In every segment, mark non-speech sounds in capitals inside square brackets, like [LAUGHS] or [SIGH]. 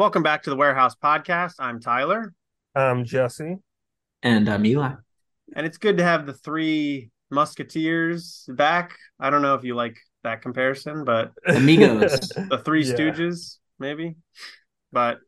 Welcome back to the Warehouse Podcast. I'm Tyler. I'm Jesse. And I'm Eli. And it's good to have the three Musketeers back. I don't know if you like that comparison, but Amigos. [LAUGHS] the Three Yeah. Stooges, maybe. But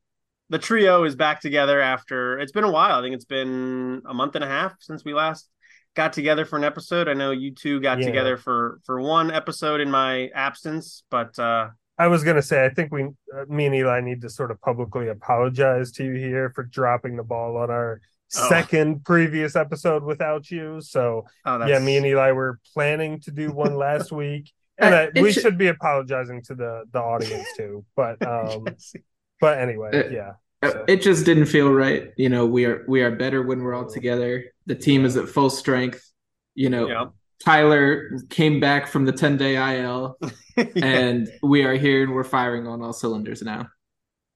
the trio is back together after it's been a while. I think it's been a month and a half since we last got together for an episode. I know you two got Yeah. together for for one episode in my absence, but uh I was gonna say, I think we, uh, me and Eli, need to sort of publicly apologize to you here for dropping the ball on our Oh. second previous episode without you. So oh, yeah, me and Eli were planning to do one [LAUGHS] last week, and Uh, I, we should- should be apologizing to the the audience too. But [LAUGHS] um, but anyway, Uh, yeah, Uh, It just didn't feel right. You know, we are we are better when we're all together. The team is at full strength. You know, yeah. Tyler came back from the 10 day IL [LAUGHS] Yeah. and we are here and we're firing on all cylinders now.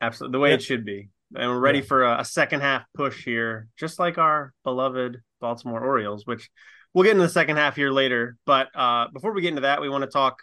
Absolutely, the way Yeah. it should be. And we're ready Yeah. for a, a second half push here, just like our beloved Baltimore Orioles, which we'll get into the second half here later. But uh, before we get into that, we want to talk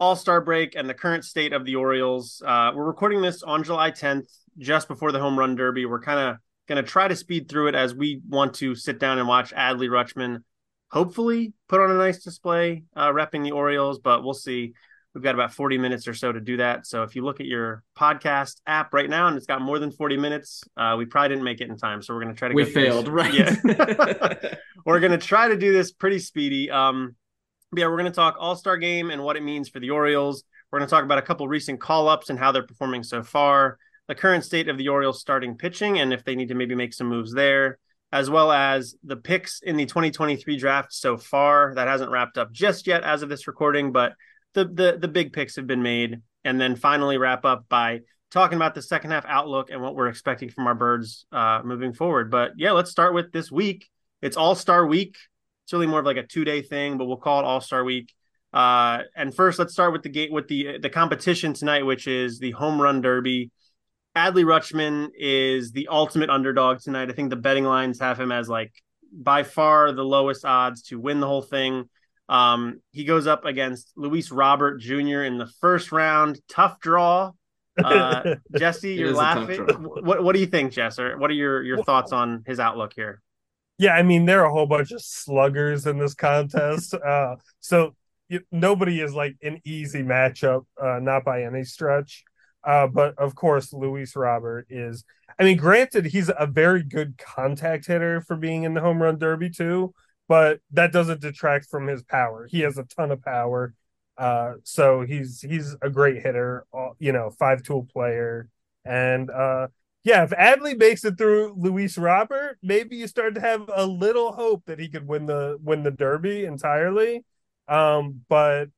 All Star break and the current state of the Orioles. Uh, we're recording this on July 10th, just before the home run derby. We're kind of going to try to speed through it as we want to sit down and watch Adley Rutschman hopefully put on a nice display uh, repping the Orioles, but we'll see. We've got about 40 minutes or so to do that. So if you look at your podcast app right now and it's got more than 40 minutes, uh, we probably didn't make it in time. So we're going to try to We through this- failed, right? Yeah. [LAUGHS] [LAUGHS] we're going to try to do this pretty speedy. Um, yeah, we're going to talk All Star game and what it means for the Orioles. We're going to talk about a couple recent call ups and how they're performing so far, the current state of the Orioles starting pitching, and if they need to maybe make some moves there, as well as the picks in the 2023 draft so far. That hasn't wrapped up just yet as of this recording, but the the the big picks have been made, and then finally wrap up by talking about the second half outlook and what we're expecting from our birds uh, moving forward. But yeah, let's start with this week. It's All Star Week. It's really more of like a two day thing, but we'll call it All Star Week. Uh, and first, let's start with the gate with the the competition tonight, which is the home run derby. Adley Rutschman is the ultimate underdog tonight. I think the betting lines have him as like by far the lowest odds to win the whole thing. Um, he goes up against Luis Robert Jr. in the first round. Tough draw. [LAUGHS] Uh, Jesse, you're is a tough laughing. What what do you think, Jess? Or what are your your thoughts on his outlook here? yeah. I mean, there are a whole bunch of sluggers in this contest. [LAUGHS] Uh, so you, nobody is like an easy matchup, uh, not by any stretch. Uh, but of course, Luis Robert is. I mean, granted, he's a very good contact hitter for being in the home run derby too, but that doesn't detract from his power. He has a ton of power. Uh, so he's he's a great hitter, uh, you know, five tool player, and uh, yeah, if Adley makes it through Luis Robert, maybe you start to have a little hope that he could win the win the derby entirely. Um, but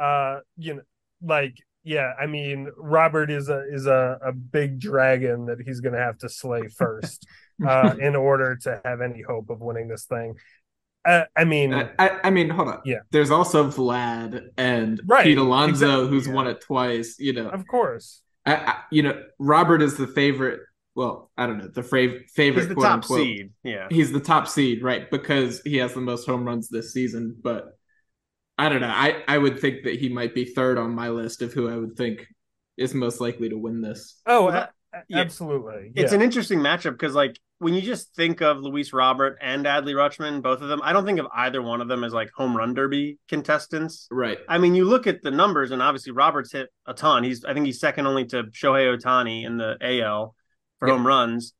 uh, you know, like yeah, I mean, Robert is a is a, a big dragon that he's gonna have to slay [LAUGHS] first uh, in order to have any hope of winning this thing. Uh, I mean, I, I I mean, hold on. Yeah. There's also Vlad and Right, Pete Alonso, exactly, who's yeah. won it twice. You know, of course, I, I, you know, Robert is the favorite. Well, I don't know the fav- favorite. He's the quote top unquote. seed. Yeah. He's the top seed, right? Because he has the most home runs this season. But I don't know. I I would think that he might be third on my list of who I would think is most likely to win this. oh, Well, that- a- a- yeah. absolutely. It's yeah. an interesting matchup because, like, when you just think of Luis Robert and Adley Rutschman, both of them, I don't think of either one of them as like home run derby contestants. Right. I mean, you look at the numbers, and obviously Roberts hit a ton. He's, I think, he's second only to Shohei Ohtani in the AL for Yep. home runs.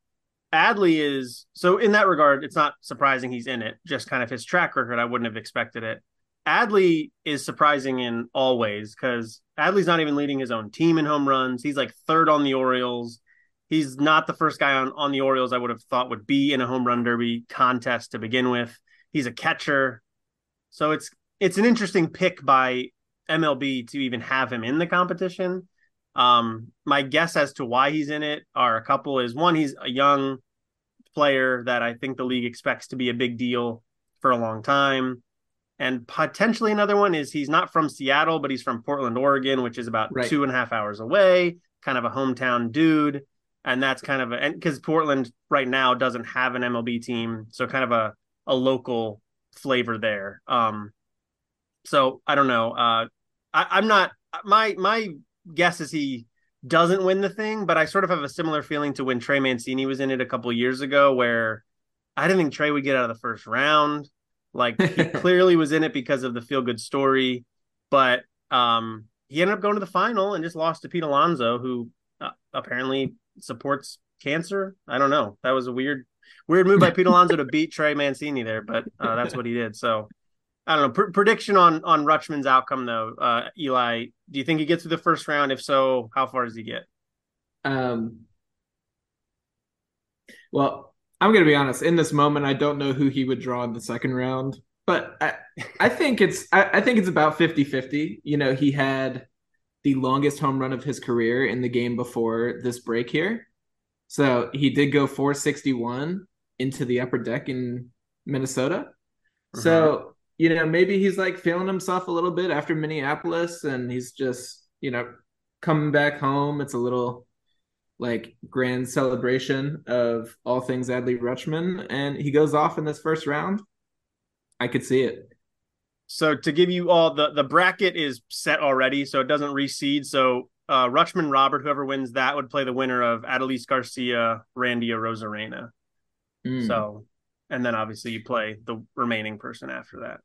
Adley is so in that regard, it's not surprising he's in it. Just kind of his track record, I wouldn't have expected it. Adley is surprising in all ways because Adley's not even leading his own team in home runs. He's like third on the Orioles. He's not the first guy on, on the Orioles I would have thought would be in a home run derby contest to begin with. He's a catcher. So it's it's an interesting pick by MLB to even have him in the competition. Um, my guess as to why he's in it are a couple is one, he's a young player that I think the league expects to be a big deal for a long time. And potentially another one is he's not from Seattle, but he's from Portland, Oregon, which is about Right. two and a half hours away, kind of a hometown dude. And that's kind of a, and because Portland right now doesn't have an MLB team. So kind of a, a local flavor there. Um, so I don't know. Uh, I, I'm not, my, my guess is he doesn't win the thing, but I sort of have a similar feeling to when Trey Mancini was in it a couple years ago, where I didn't think Trey would get out of the first round. Like he [LAUGHS] clearly was in it because of the feel good story, but um, he ended up going to the final and just lost to Pete Alonso, who uh, apparently supports cancer. I don't know. That was a weird, weird move by Pete Alonso to beat Trey Mancini there, but uh, that's what he did. So I don't know. Pr- prediction on on Rutschman's outcome though, uh, Eli. Do you think he gets through the first round? If so, how far does he get? Um. Well, I'm going to be honest. In this moment, I don't know who he would draw in the second round, but I, I think it's I, I think it's about 50-50. You know, he had the longest home run of his career in the game before this break here. So he did go 461 into the upper deck in Minnesota. Mm-hmm. So, you know, maybe he's like feeling himself a little bit after Minneapolis and he's just, you know, coming back home. It's a little like grand celebration of all things Adley Rutschman, and he goes off in this first round. I could see it. So to give you all the the bracket is set already, so it doesn't reseed. So uh, Rutschman Robert, whoever wins that, would play the winner of Adolis Garcia, Randy Arozarena. Mm. So, and then obviously you play the remaining person after that.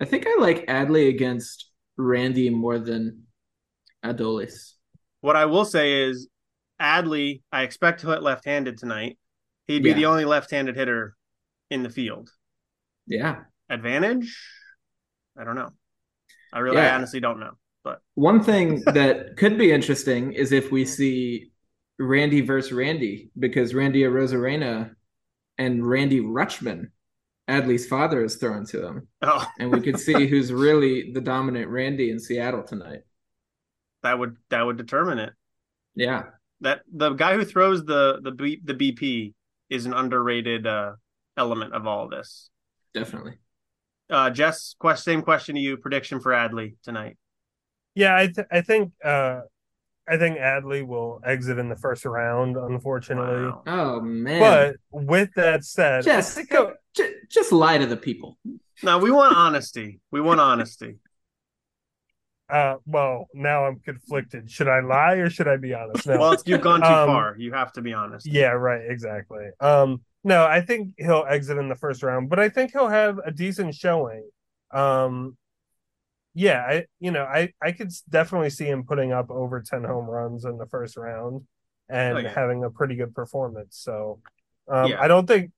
I think I like Adley against Randy more than Adolis. What I will say is Adley, I expect to hit left-handed tonight. He'd be yeah. the only left-handed hitter in the field. Yeah. Advantage? I don't know. I really, yeah. I honestly don't know. But one thing [LAUGHS] that could be interesting is if we see Randy versus Randy, because Randy Arozarena and Randy Rutschman, Adley's father, is thrown to him. Oh. and we could see [LAUGHS] who's really the dominant Randy in Seattle tonight. That would that would determine it. Yeah that the guy who throws the the B, the BP is an underrated uh, element of all of this. Definitely. Uh, Jess, quest, same question to you. Prediction for Adley tonight? Yeah, I th- I think uh, I think Adley will exit in the first round. Unfortunately. Wow. Oh man! But with that said, just go, just, just lie to the people. No, we want honesty. We want honesty. Uh, well, now I'm conflicted. Should I lie or should I be honest? No. well, you've gone too um, far. You have to be honest. Yeah, right. Exactly. Um, no, I think he'll exit in the first round, but I think he'll have a decent showing. Um, yeah, I you know I I could definitely see him putting up over ten home runs in the first round and oh, yeah. having a pretty good performance. So, um, yeah. I don't think.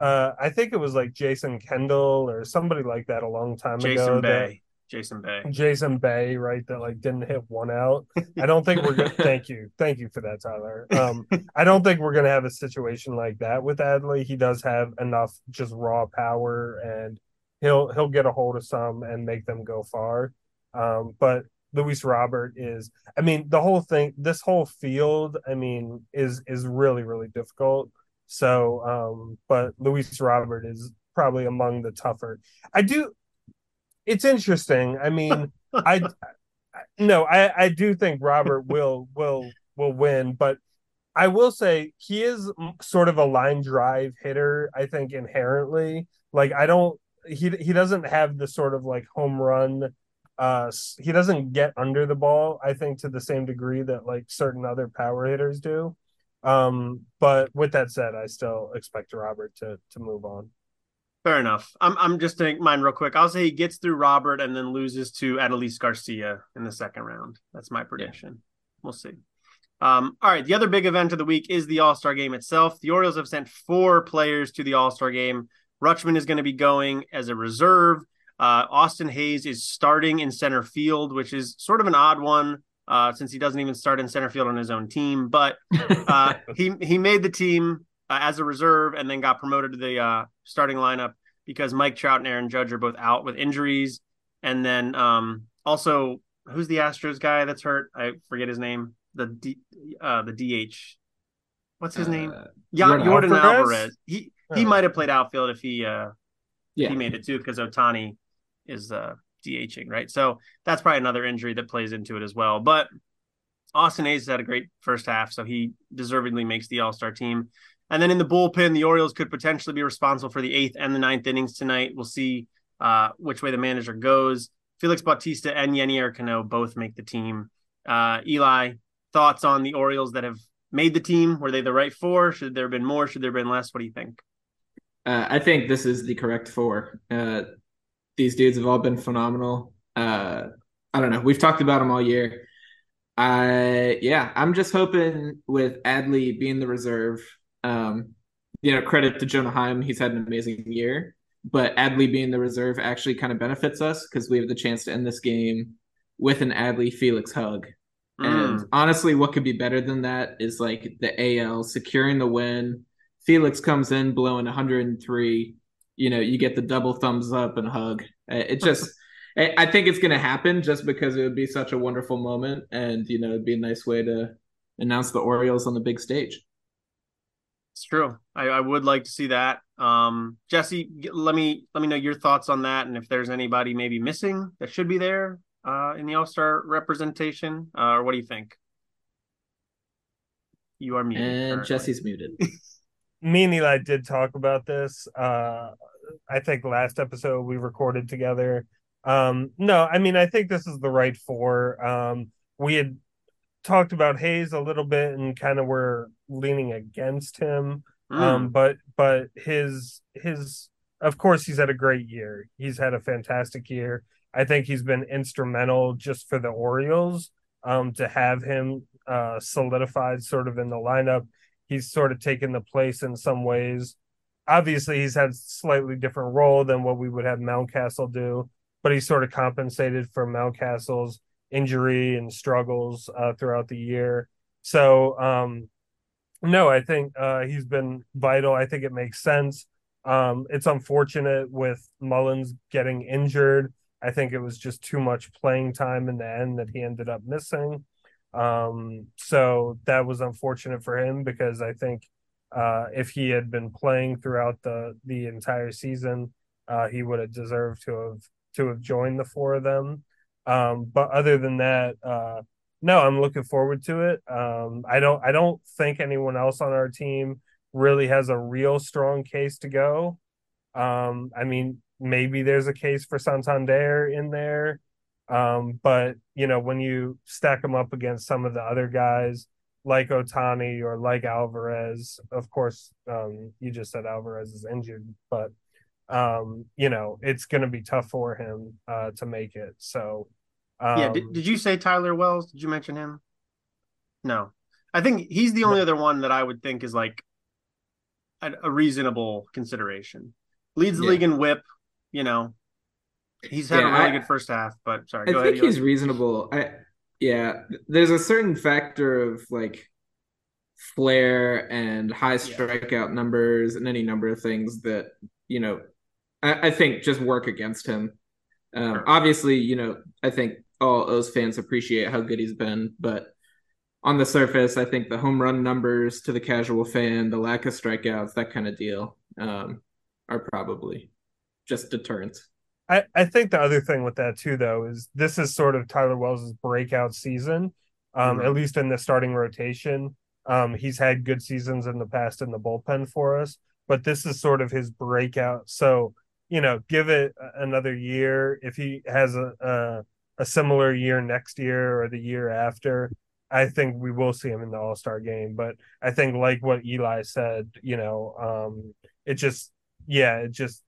Uh, I think it was like Jason Kendall or somebody like that a long time Jason ago. Bay. Jason Bay. Jason Bay, right? That like didn't hit one out. I don't think we're good. [LAUGHS] thank you, thank you for that, Tyler. Um, I don't think we're gonna have a situation like that with Adley. He does have enough just raw power, and he'll he'll get a hold of some and make them go far. Um, but Luis Robert is, I mean, the whole thing, this whole field, I mean, is is really really difficult. So, um, but Luis Robert is probably among the tougher. I do it's interesting. I mean, [LAUGHS] I no, I I do think Robert will will will win, but I will say he is sort of a line drive hitter. I think inherently, like I don't he he doesn't have the sort of like home run. Uh, he doesn't get under the ball. I think to the same degree that like certain other power hitters do. Um, but with that said, I still expect Robert to to move on. Fair enough. I'm I'm just taking mine real quick. I'll say he gets through Robert and then loses to Adolis Garcia in the second round. That's my prediction. Yeah. We'll see. Um, all right. The other big event of the week is the All Star game itself. The Orioles have sent four players to the All Star game. Rutschman is going to be going as a reserve. Uh, Austin Hays is starting in center field, which is sort of an odd one uh, since he doesn't even start in center field on his own team. But uh, [LAUGHS] he he made the team uh, as a reserve and then got promoted to the uh, starting lineup because Mike Trout and Aaron Judge are both out with injuries. And then um, also, who's the Astros guy that's hurt? I forget his name. The D, uh, the DH. What's his name? Uh, yeah, Yordan Alvarez. Alvarez. He oh. he might have played outfield if he uh yeah. he made it too because Ohtani is uh DHing right. So that's probably another injury that plays into it as well. But Austin Hays had a great first half, so he deservedly makes the All Star team. And then in the bullpen, the Orioles could potentially be responsible for the eighth and the ninth innings tonight. We'll see uh, which way the manager goes. Felix Bautista and Yennier Cano both make the team. Uh, Eli, thoughts on the Orioles that have made the team? Were they the right four? Should there have been more? Should there have been less? What do you think? Uh, I think this is the correct four. Uh, these dudes have all been phenomenal. Uh, I don't know. We've talked about them all year. I yeah, I'm just hoping with Adley being the reserve. Um, you know, credit to Jonah Heim, he's had an amazing year. But Adley being the reserve actually kind of benefits us because we have the chance to end this game with an Adley Felix hug. Mm. And honestly, what could be better than that is like the AL securing the win. Felix comes in blowing 103. You know, you get the double thumbs up and hug. It just [LAUGHS] I think it's going to happen just because it would be such a wonderful moment, and you know, it'd be a nice way to announce the Orioles on the big stage. It's true. I, I would like to see that. Um, Jesse, let me let me know your thoughts on that, and if there's anybody maybe missing that should be there uh, in the All Star representation, uh, or what do you think? You are muted. And currently. Jesse's muted. [LAUGHS] Me and Eli did talk about this. Uh, I think last episode we recorded together um, no, I mean, I think this is the right four. Um, we had talked about Hays a little bit and kind of were leaning against him. Mm. Um, but but his his of course he's had a great year. He's had a fantastic year. I think he's been instrumental just for the Orioles um, to have him uh, solidified sort of in the lineup. He's sort of taken the place in some ways. Obviously, he's had slightly different role than what we would have Mountcastle do but he sort of compensated for Mountcastle's injury and struggles uh, throughout the year. So, um, no, I think uh, he's been vital. I think it makes sense. Um, it's unfortunate with Mullins getting injured. I think it was just too much playing time in the end that he ended up missing. Um, so that was unfortunate for him because I think uh, if he had been playing throughout the the entire season, uh, he would have deserved to have to have joined the four of them. Um, but other than that, uh, no, I'm looking forward to it. Um, I don't I don't think anyone else on our team really has a real strong case to go. Um, I mean, maybe there's a case for Santander in there. Um, but you know, when you stack them up against some of the other guys like Ohtani or like Alvarez, of course, um, you just said Alvarez is injured, but um, you know, it's going to be tough for him uh, to make it. So, um, yeah. Did, did you say Tyler Wells? Did you mention him? No, I think he's the only no. other one that I would think is like a, a reasonable consideration. Leads the yeah. league in WHIP. You know, he's had yeah, a really I, good first half. But sorry, I think ahead, he's reasonable. I yeah, there's a certain factor of like flair and high strikeout yeah. numbers and any number of things that you know I, I think just work against him. Um, sure. Obviously, you know, I think all O's fans appreciate how good he's been, but on the surface, I think the home run numbers to the casual fan, the lack of strikeouts, that kind of deal, um, are probably just deterrents. I, I think the other thing with that too, though, is this is sort of Tyler Wells' breakout season, um, mm-hmm. at least in the starting rotation. Um, he's had good seasons in the past in the bullpen for us, but this is sort of his breakout. So you know, give it another year. If he has a, a, a similar year next year or the year after, I think we will see him in the All Star game. But I think, like what Eli said, you know, um, it just, yeah, it just,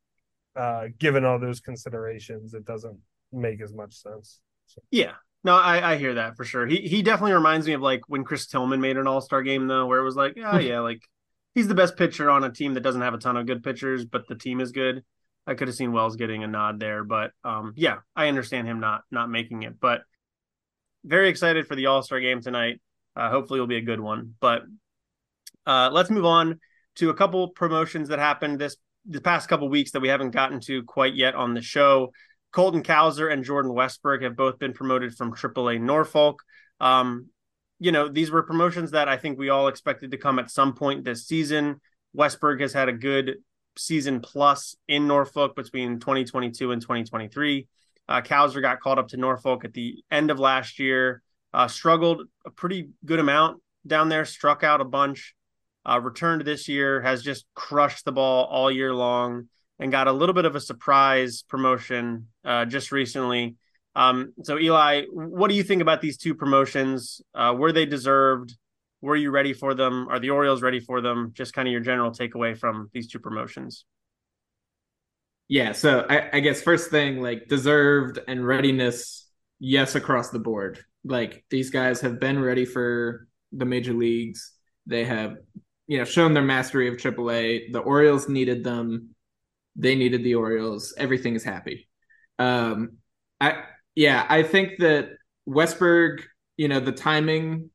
uh, given all those considerations, it doesn't make as much sense. So. Yeah, no, I, I hear that for sure. He he definitely reminds me of like when Chris Tillman made an All Star game though, where it was like, oh [LAUGHS] yeah, like he's the best pitcher on a team that doesn't have a ton of good pitchers, but the team is good. I could have seen Wells getting a nod there, but um, yeah, I understand him not not making it. But very excited for the All Star game tonight. Uh, hopefully, it'll be a good one. But uh, let's move on to a couple promotions that happened this the past couple weeks that we haven't gotten to quite yet on the show. Colton Cowser and Jordan Westburg have both been promoted from AAA Norfolk. Um, you know, these were promotions that I think we all expected to come at some point this season. Westburg has had a good season plus in Norfolk between 2022 and 2023. Uh, Cowser got called up to Norfolk at the end of last year, uh, struggled a pretty good amount down there, struck out a bunch, uh, returned this year, has just crushed the ball all year long, and got a little bit of a surprise promotion uh, just recently Um, so Eli, what do you think about these two promotions? Uh, were they deserved? Were you ready for them? Are the Orioles ready for them? Just kind of your general takeaway from these two promotions. Yeah, so I, I guess first thing, like deserved and readiness, yes, across the board. Like these guys have been ready for the major leagues. They have, you know, shown their mastery of AAA. The Orioles needed them. They needed the Orioles. Everything is happy. Um, I yeah, I think that Westburg, you know, the timing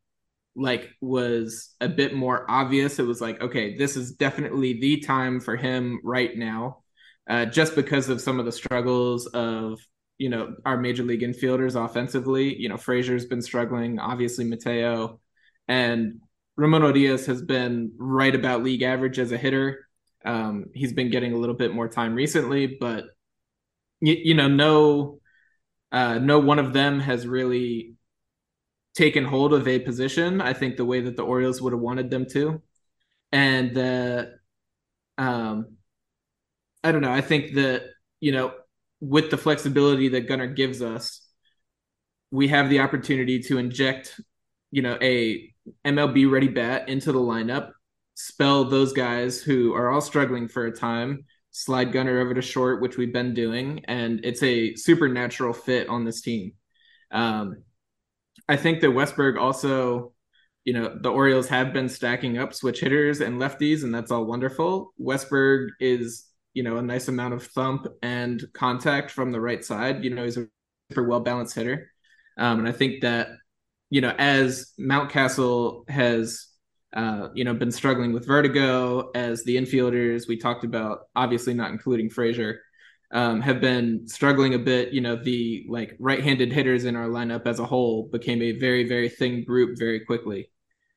like was a bit more obvious. It was like, okay, this is definitely the time for him right now, uh, just because of some of the struggles of you know our major league infielders offensively. You know, Frazier's been struggling, obviously Mateo, and Ramon Urias has been right about league average as a hitter. Um, he's been getting a little bit more time recently, but you, you know, no, uh, no one of them has really taken hold of a position. I think the way that the Orioles would have wanted them to, and the, um, I don't know. I think that you know, with the flexibility that Gunnar gives us, we have the opportunity to inject, you know, a MLB ready bat into the lineup, spell those guys who are all struggling for a time, slide Gunnar over to short, which we've been doing, and it's a supernatural fit on this team. Um, I think that Westburg also, you know, the Orioles have been stacking up switch hitters and lefties, and that's all wonderful. Westburg is, you know, a nice amount of thump and contact from the right side. You know, he's a super well balanced hitter. Um, and I think that, you know, as Mountcastle has, uh, you know, been struggling with vertigo, as the infielders we talked about, obviously not including Frazier, um, have been struggling a bit. You know, the like right-handed hitters in our lineup as a whole became a very, very thin group very quickly.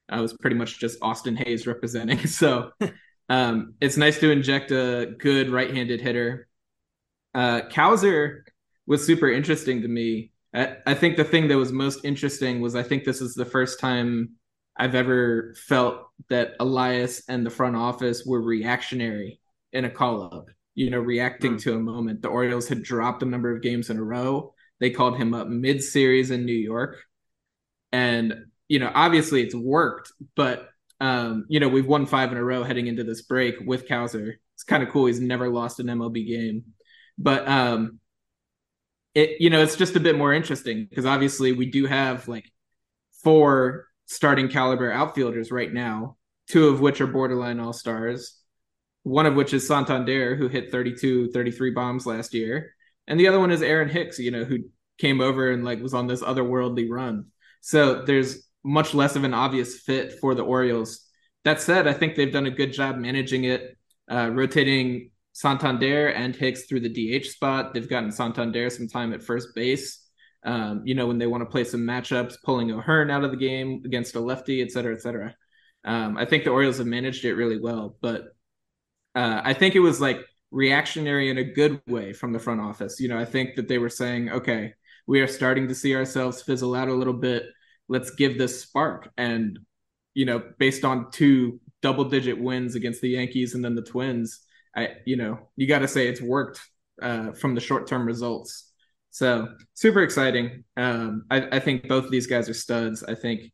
I was pretty much just Austin Hays representing. [LAUGHS] So um, it's nice to inject a good right-handed hitter. Uh, Cowser was super interesting to me. I, I think the thing that was most interesting was I think this is the first time I've ever felt that Elias and the front office were reactionary in a call up you know, reacting mm. to a moment. The Orioles had dropped a number of games in a row. They called him up mid series in New York. And, you know, obviously it's worked, but, um, you know, we've won five in a row heading into this break with Cowser. It's kind of cool. He's never lost an MLB game. But, um, it, you know, it's just a bit more interesting because obviously we do have like four starting caliber outfielders right now, two of which are borderline all stars one of which is Santander, who hit 32, 33 bombs last year. And the other one is Aaron Hicks, you know, who came over and like was on this otherworldly run. So there's much less of an obvious fit for the Orioles. That said, I think they've done a good job managing it, uh, rotating Santander and Hicks through the DH spot. They've gotten Santander some time at first base. Um, you know, when they want to play some matchups, pulling O'Hearn out of the game against a lefty, et cetera, et cetera. Um, I think the Orioles have managed it really well, but uh, I think it was like reactionary in a good way from the front office. You know, I think that they were saying, okay, we are starting to see ourselves fizzle out a little bit. Let's give this spark. And, you know, based on two double digit wins against the Yankees and then the Twins, I, you know, you got to say it's worked uh, from the short term results. So super exciting. Um, I, I think both of these guys are studs. I think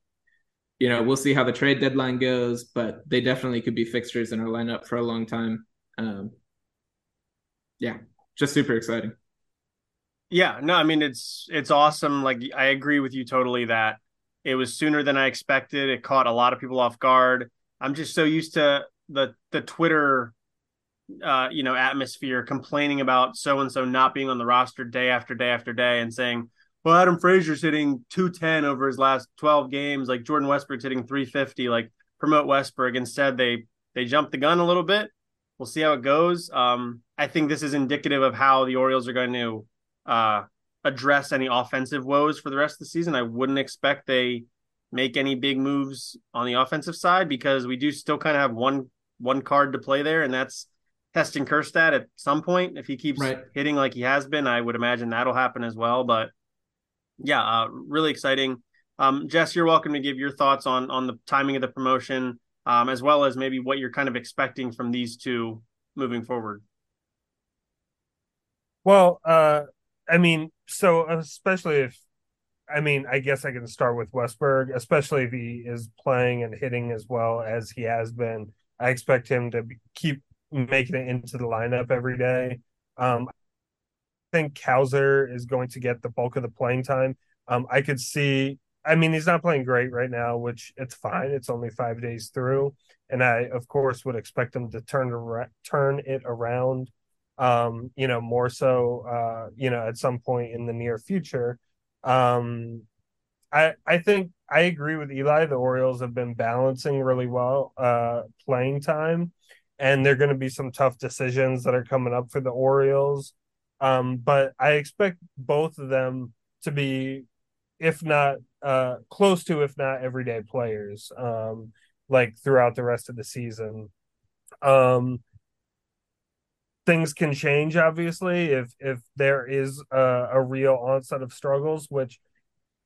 you know, we'll see how the trade deadline goes, but they definitely could be fixtures in our lineup for a long time. Um, yeah, just super exciting. Yeah, no, I mean it's it's awesome. Like I agree with you totally that it was sooner than I expected. It caught a lot of people off guard. I'm just so used to the the Twitter uh, you know, atmosphere complaining about so and so not being on the roster day after day after day and saying, well, Adam Frazier's hitting 210 over his last 12 games. Like Jordan Westburg's hitting 350. Like promote Westburg. Instead, they they jumped the gun a little bit. We'll see how it goes. Um, I think this is indicative of how the Orioles are going to uh, address any offensive woes for the rest of the season. I wouldn't expect they make any big moves on the offensive side because we do still kind of have one one card to play there, and that's Heston Kjerstad at some point. If he keeps right. hitting like he has been, I would imagine that'll happen as well. But yeah, uh, really exciting. Um, Jess, you're welcome to give your thoughts on on the timing of the promotion, um, as well as maybe what you're kind of expecting from these two moving forward. Well, uh, I mean, so especially if I mean, I guess I can start with Westburg, especially if he is playing and hitting as well as he has been. I expect him to be, keep making it into the lineup every day. Um, think Cowser is going to get the bulk of the playing time. Um, I could see. I mean, he's not playing great right now, which it's fine. It's only five days through, and I, of course, would expect him to turn turn it around. Um, you know, more so, uh, you know, at some point in the near future. Um, I I think I agree with Eli. The Orioles have been balancing really well uh, playing time, and there are going to be some tough decisions that are coming up for the Orioles. Um, but I expect both of them to be, if not uh, close to, if not everyday players, um, like throughout the rest of the season. Um, things can change obviously if if there is a, a, real onset of struggles which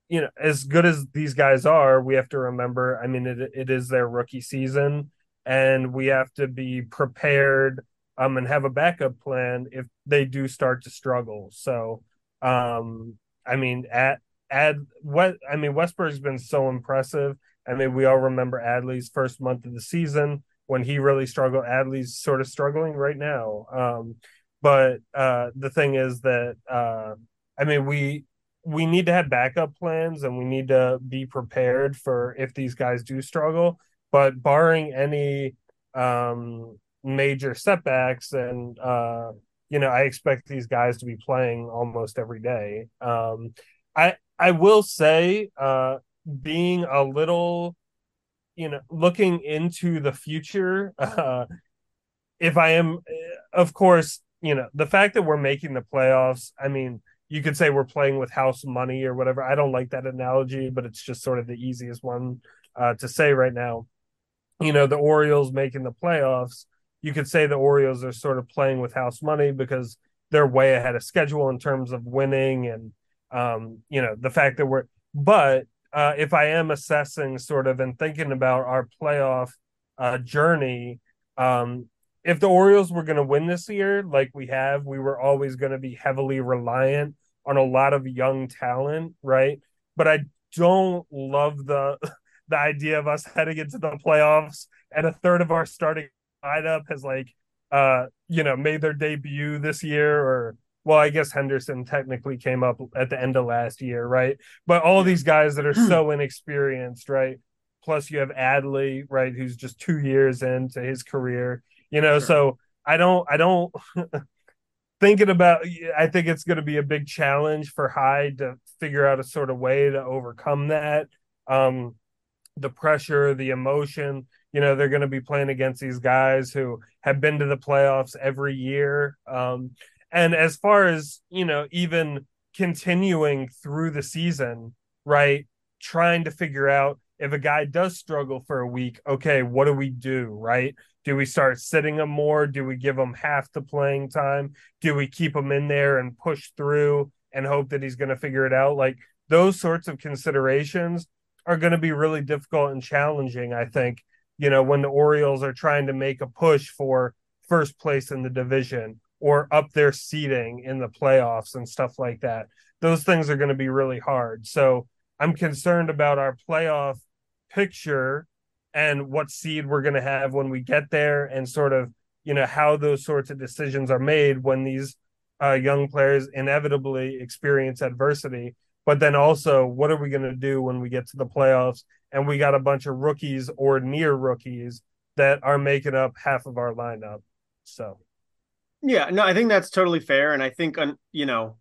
you know as good as these guys are we have to remember i mean it, it is their rookie season and we have to be prepared um and have a backup plan if they do start to struggle so um i mean at add what i mean westburg's been so impressive i mean we all remember adley's first month of the season when he really struggled. Adley's sort of struggling right now. Um, but uh, the thing is that uh, I mean we we need to have backup plans and we need to be prepared for if these guys do struggle. But barring any um, major setbacks, and uh, you know, I expect these guys to be playing almost every day. Um, I I will say, uh, being a little you know, looking into the future, [LAUGHS] uh, if I am, of course, you know, the fact that we're making the playoffs, I mean, you could say we're playing with house money or whatever. I don't like that analogy, but it's just sort of the easiest one uh, to say right now. You know, the Orioles making the playoffs, you could say the Orioles are sort of playing with house money because they're way ahead of schedule in terms of winning and, um, you know, the fact that we're, but uh, if I am assessing sort of and thinking about our playoff uh, journey, um, if the Orioles were going to win this year, like we have, we were always going to be heavily reliant on a lot of young talent, right? But I don't love the [LAUGHS] the idea of us heading into the playoffs and a third of our starting lineup has like uh you know made their debut this year or well, I guess Henderson technically came up at the end of last year, right? But all these guys that are so inexperienced, right? Plus, you have Adley, right, who's just two years into his career, you know. Sure. So I don't, I don't. [LAUGHS] thinking about, I think it's going to be a big challenge for Hyde to figure out a sort of way to overcome that. Um, the pressure, the emotion. You know, they're going to be playing against these guys who have been to the playoffs every year. Um, and as far as, you know, even continuing through the season, right? Trying to figure out if a guy does struggle for a week, okay, what do we do, right? Do we start sitting him more? Do we give him half the playing time? Do we keep him in there and push through and hope that he's going to figure it out? Like those sorts of considerations are going to be really difficult and challenging, I think, you know, when the Orioles are trying to make a push for first place in the division or up their seating in the playoffs and stuff like that. Those things are going to be really hard. So I'm concerned about our playoff picture and what seed we're going to have when we get there and sort of, you know, how those sorts of decisions are made when these uh, young players inevitably experience adversity. But then also, what are we going to do when we get to the playoffs and we got a bunch of rookies or near rookies that are making up half of our lineup? So. Yeah, no, I think that's totally fair, and I think, you know,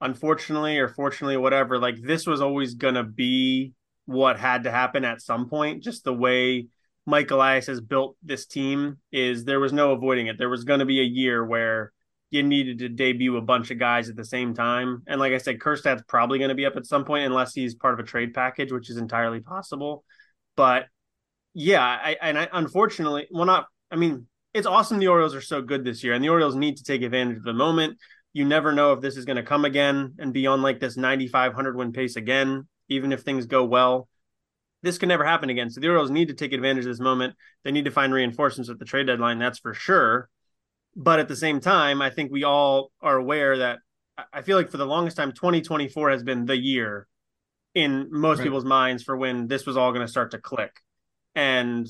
unfortunately or fortunately, whatever, like this was always gonna be what had to happen at some point. Just the way Mike Elias has built this team is there was no avoiding it. There was to be a year where you needed to debut a bunch of guys at the same time, and like I said, Kjerstad's probably going to be up at some point unless he's part of a trade package, which is entirely possible. But yeah, I and I unfortunately, well, not. I mean, it's awesome the Orioles are so good this year, and the Orioles need to take advantage of the moment. You never know if this is going to come again and be on like this 9,500 win pace again, even if things go well. This can never happen again. So the Orioles need to take advantage of this moment. They need to find reinforcements at the trade deadline, that's for sure. But at the same time, I think we all are aware that I feel like for the longest time, 2024 has been the year in most right. people's minds for when this was all going to start to click. And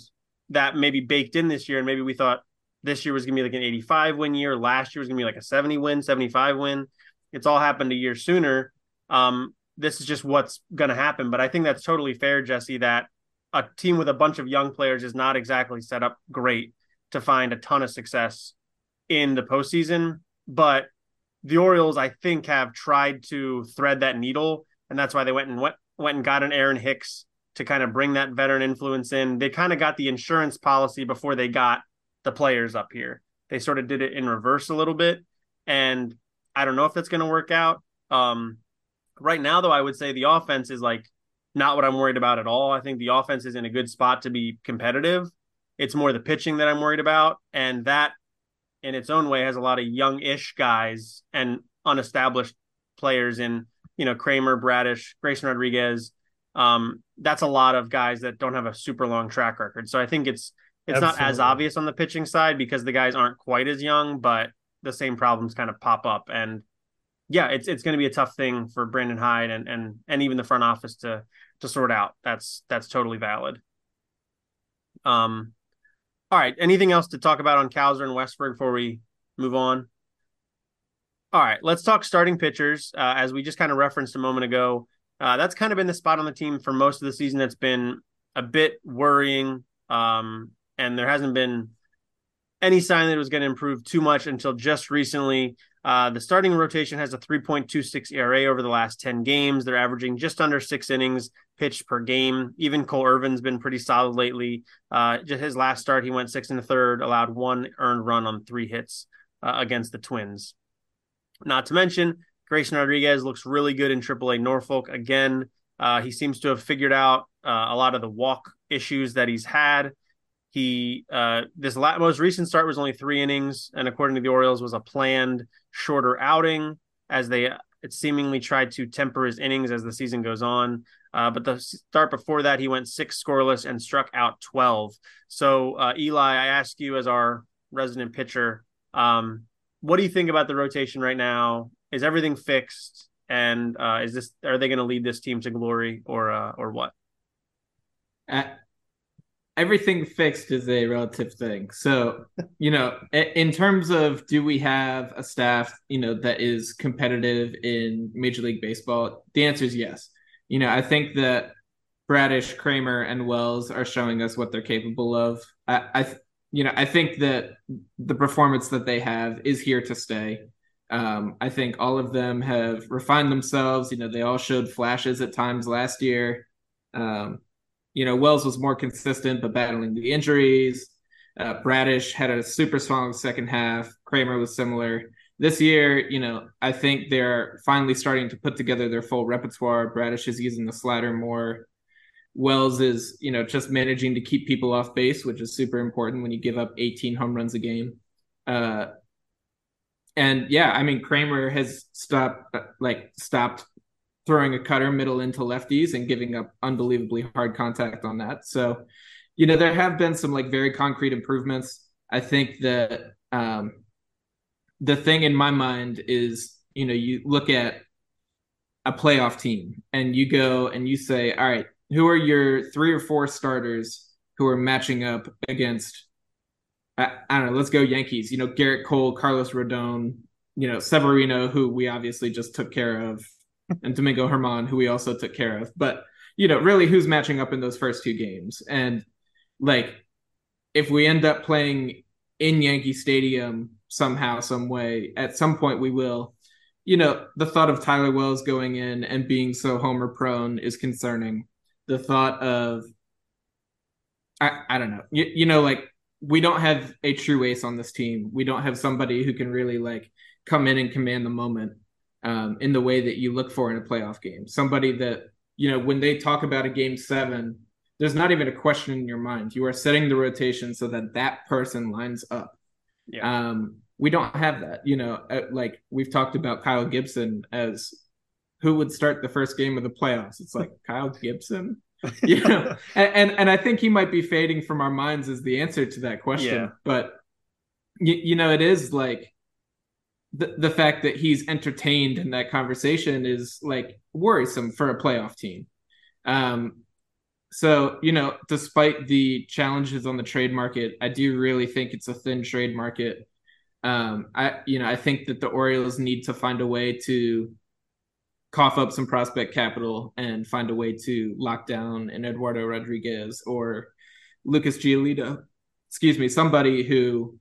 that maybe baked in this year. And maybe we thought this year was going to be like an 85 win year. Last year was going to be like a 70 win, 75 win. It's all happened a year sooner. Um, this is just what's going to happen. But I think that's totally fair, Jesse, that a team with a bunch of young players is not exactly set up great to find a ton of success in the postseason. But the Orioles, I think, have tried to thread that needle, and that's why they went and went went and got an Aaron Hicks to kind of bring that veteran influence in. They kind of got the insurance policy before they got the players up here. They sort of did it in reverse a little bit, and I don't know if that's going to work out. Um, right now, though, I would say the offense is like not what I'm worried about at all. I think the offense is in a good spot to be competitive. It's more the pitching that I'm worried about, and that in its own way has a lot of young-ish guys and unestablished players in you know Kremer, Bradish, Grayson Rodriguez. Um, that's a lot of guys that don't have a super long track record. So I think it's it's Absolutely. not as obvious on the pitching side because the guys aren't quite as young, but the same problems kind of pop up. And yeah, it's it's going to be a tough thing for Brandon Hyde and and and even the front office to to sort out. That's that's totally valid. Um, all right. Anything else to talk about on Cowser and Westburg before we move on? All right, let's talk starting pitchers. Uh, as we just kind of referenced a moment ago, uh, that's kind of been the spot on the team for most of the season. That's been a bit worrying, um, and there hasn't been any sign that it was going to improve too much until just recently. Uh, the starting rotation has a 3.26 ERA over the last 10 games. They're averaging just under six innings pitched per game. Even Cole Irvin's been pretty solid lately. Uh, just his last start, he went six and a third, allowed one earned run on three hits uh, against the Twins. Not to mention, Grayson Rodriguez looks really good in AAA Norfolk again. Uh, he seems to have figured out uh, a lot of the walk issues that he's had. He uh, this la- most recent start was only three innings, and according to the Orioles, was a planned shorter outing as they it seemingly tried to temper his innings as the season goes on. Uh, but the start before that, he went six scoreless and struck out 12. So, uh, Eli, I ask you as our resident pitcher, um, what do you think about the rotation right now? Is everything fixed? And uh, is this are they going to lead this team to glory or uh, or what? Everything fixed is a relative thing. So, you know, in terms of do we have a staff, you know, that is competitive in Major League Baseball? The answer is yes. You know, I think that Bradish, Kremer, and Wells are showing us what they're capable of. I, I you know, I think that the performance that they have is here to stay. Um, I think all of them have refined themselves. You know, they all showed flashes at times last year. Um, you know, Wells was more consistent, but battling the injuries. Uh, Bradish had a super strong second half. Kremer was similar. This year, you know, I think they're finally starting to put together their full repertoire. Bradish is using the slider more. Wells is, you know, just managing to keep people off base, which is super important when you give up 18 home runs a game. Uh, and yeah, I mean, Kremer has stopped, like, stopped throwing a cutter middle into lefties and giving up unbelievably hard contact on that. So, you know, there have been some like very concrete improvements. I think that um, the thing in my mind is, you know, you look at a playoff team and you go and you say, all right, who are your three or four starters who are matching up against, I, I don't know, let's go Yankees, you know, Gerrit Cole, Carlos Rodon, you know, Severino, who we obviously just took care of and Domingo German, who we also took care of. But you know, really, who's matching up in those first two games? And like, if we end up playing in Yankee Stadium somehow, some way, at some point we will. You know, the thought of Tyler Wells going in and being so homer prone is concerning. The thought of, I, I don't know, you, you know, like we don't have a true ace on this team. We don't have somebody who can really like come in and command the moment um, in the way that you look for in a playoff game. Somebody that, you know, when they talk about a game seven, there's not even a question in your mind. You are setting the rotation so that that person lines up. Yeah. Um, we don't have that. You know, uh, like we've talked about Kyle Gibson as who would start the first game of the playoffs. It's like [LAUGHS] Kyle Gibson. [LAUGHS] you know, [LAUGHS] and, and, and I think he might be fading from our minds as the answer to that question. Yeah. But you, you know, it is like the, the fact that he's entertained in that conversation is like worrisome for a playoff team. Um, so, you know, despite the challenges on the trade market, I do really think it's a thin trade market. Um, I, you know, I think that the Orioles need to find a way to cough up some prospect capital and find a way to lock down an Eduardo Rodriguez or Lucas Giolito. Excuse me, somebody who,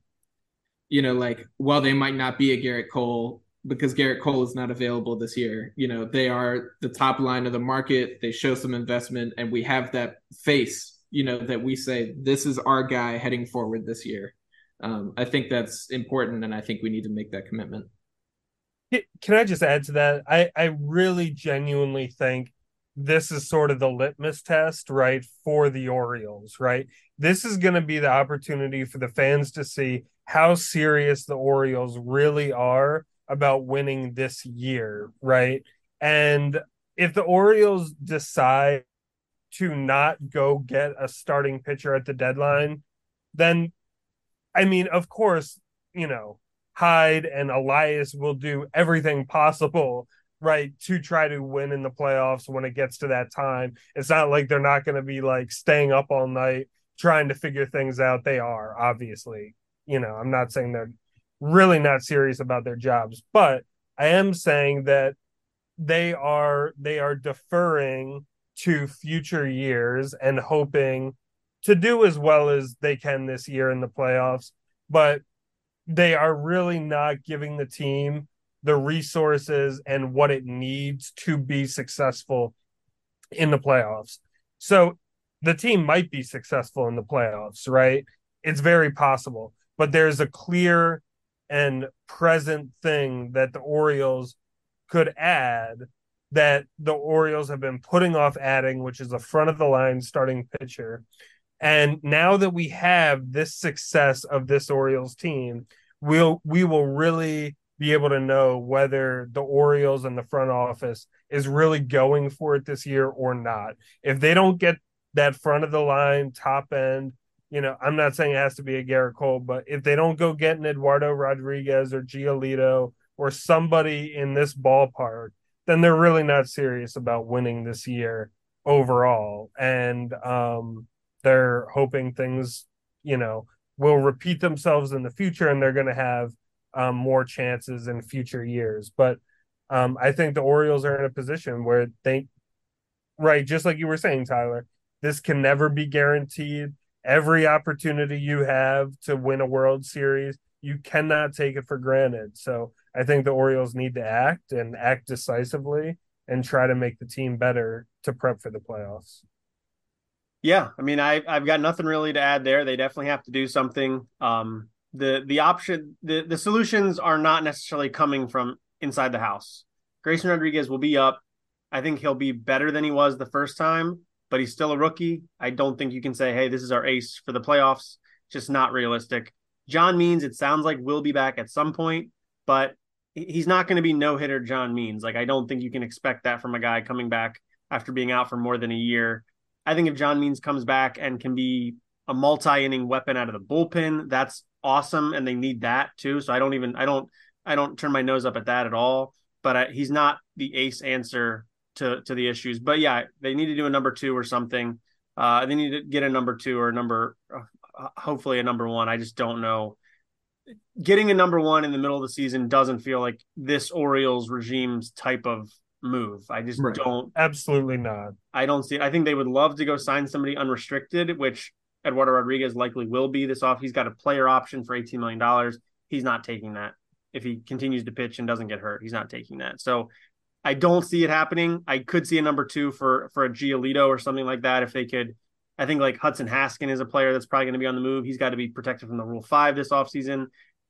you know, like while they might not be a Gerrit Cole, because Gerrit Cole is not available this year. You know, they are the top line of the market. They show some investment, and we have that face, you know, that we say, this is our guy heading forward this year. Um, I think that's important, and I think we need to make that commitment. Can I just add to that? I, I really genuinely think this is sort of the litmus test, right, for the Orioles, right? This is going to be the opportunity for the fans to see how serious the Orioles really are about winning this year, right? And if the Orioles decide to not go get a starting pitcher at the deadline, then I mean, of course, you know, Hyde and Elias will do everything possible, right, to try to win in the playoffs when it gets to that time. It's not like they're not going to be like staying up all night trying to figure things out. They are, obviously. You know, I'm not saying they're really not serious about their jobs. But I am saying that they are they are deferring to future years and hoping to do as well as they can this year in the playoffs. But they are really not giving the team the resources and what it needs to be successful in the playoffs. So the team might be successful in the playoffs, right? It's very possible, but there's a clear and present thing that the Orioles could add that the Orioles have been putting off adding, which is a front of the line starting pitcher. And now that we have this success of this Orioles team, we'll we will really be able to know whether the Orioles and the front office is really going for it this year or not. If they don't get that front of the line top end you know, I'm not saying it has to be a Gerrit Cole, but if they don't go get an Eduardo Rodriguez or Giolito or somebody in this ballpark, then they're really not serious about winning this year overall. And um, they're hoping things, you know, will repeat themselves in the future and they're going to have um, more chances in future years. But um, I think the Orioles are in a position where they, right, just like you were saying, Tyler, this can never be guaranteed every opportunity you have to win a World Series, you cannot take it for granted. So I think the Orioles need to act and act decisively and try to make the team better to prep for the playoffs. Yeah, I mean, I I've got nothing really to add there. They definitely have to do something. Um, the the option the the solutions are not necessarily coming from inside the house. Grayson Rodriguez will be up. I think he'll be better than he was the first time but he's still a rookie. I don't think you can say, hey, this is our ace for the playoffs. Just not realistic. John Means, it sounds like we'll be back at some point, but he's not going to be no hitter John Means. Like, I don't think you can expect that from a guy coming back after being out for more than a year. I think if John Means comes back and can be a multi inning weapon out of the bullpen, that's awesome. And they need that too. So I don't even, I don't, I don't turn my nose up at that at all. But I, he's not the ace answer to to the issues. But yeah, they need to do a number two or something. Uh, they need to get a number two or a number, uh, hopefully a number one. I just don't know. Getting a number one in the middle of the season doesn't feel like this Orioles regime's type of move. I just right. don't. Absolutely not. I don't see it. I think they would love to go sign somebody unrestricted, which Eduardo Rodriguez likely will be this off. He's got a player option for $18 million. He's not taking that. If he continues to pitch and doesn't get hurt, he's not taking that. So I don't see it happening. I could see a number two for for a Giolito or something like that if they could. I think like Hudson Haskin is a player that's probably going to be on the move. He's got to be protected from the Rule Five this offseason.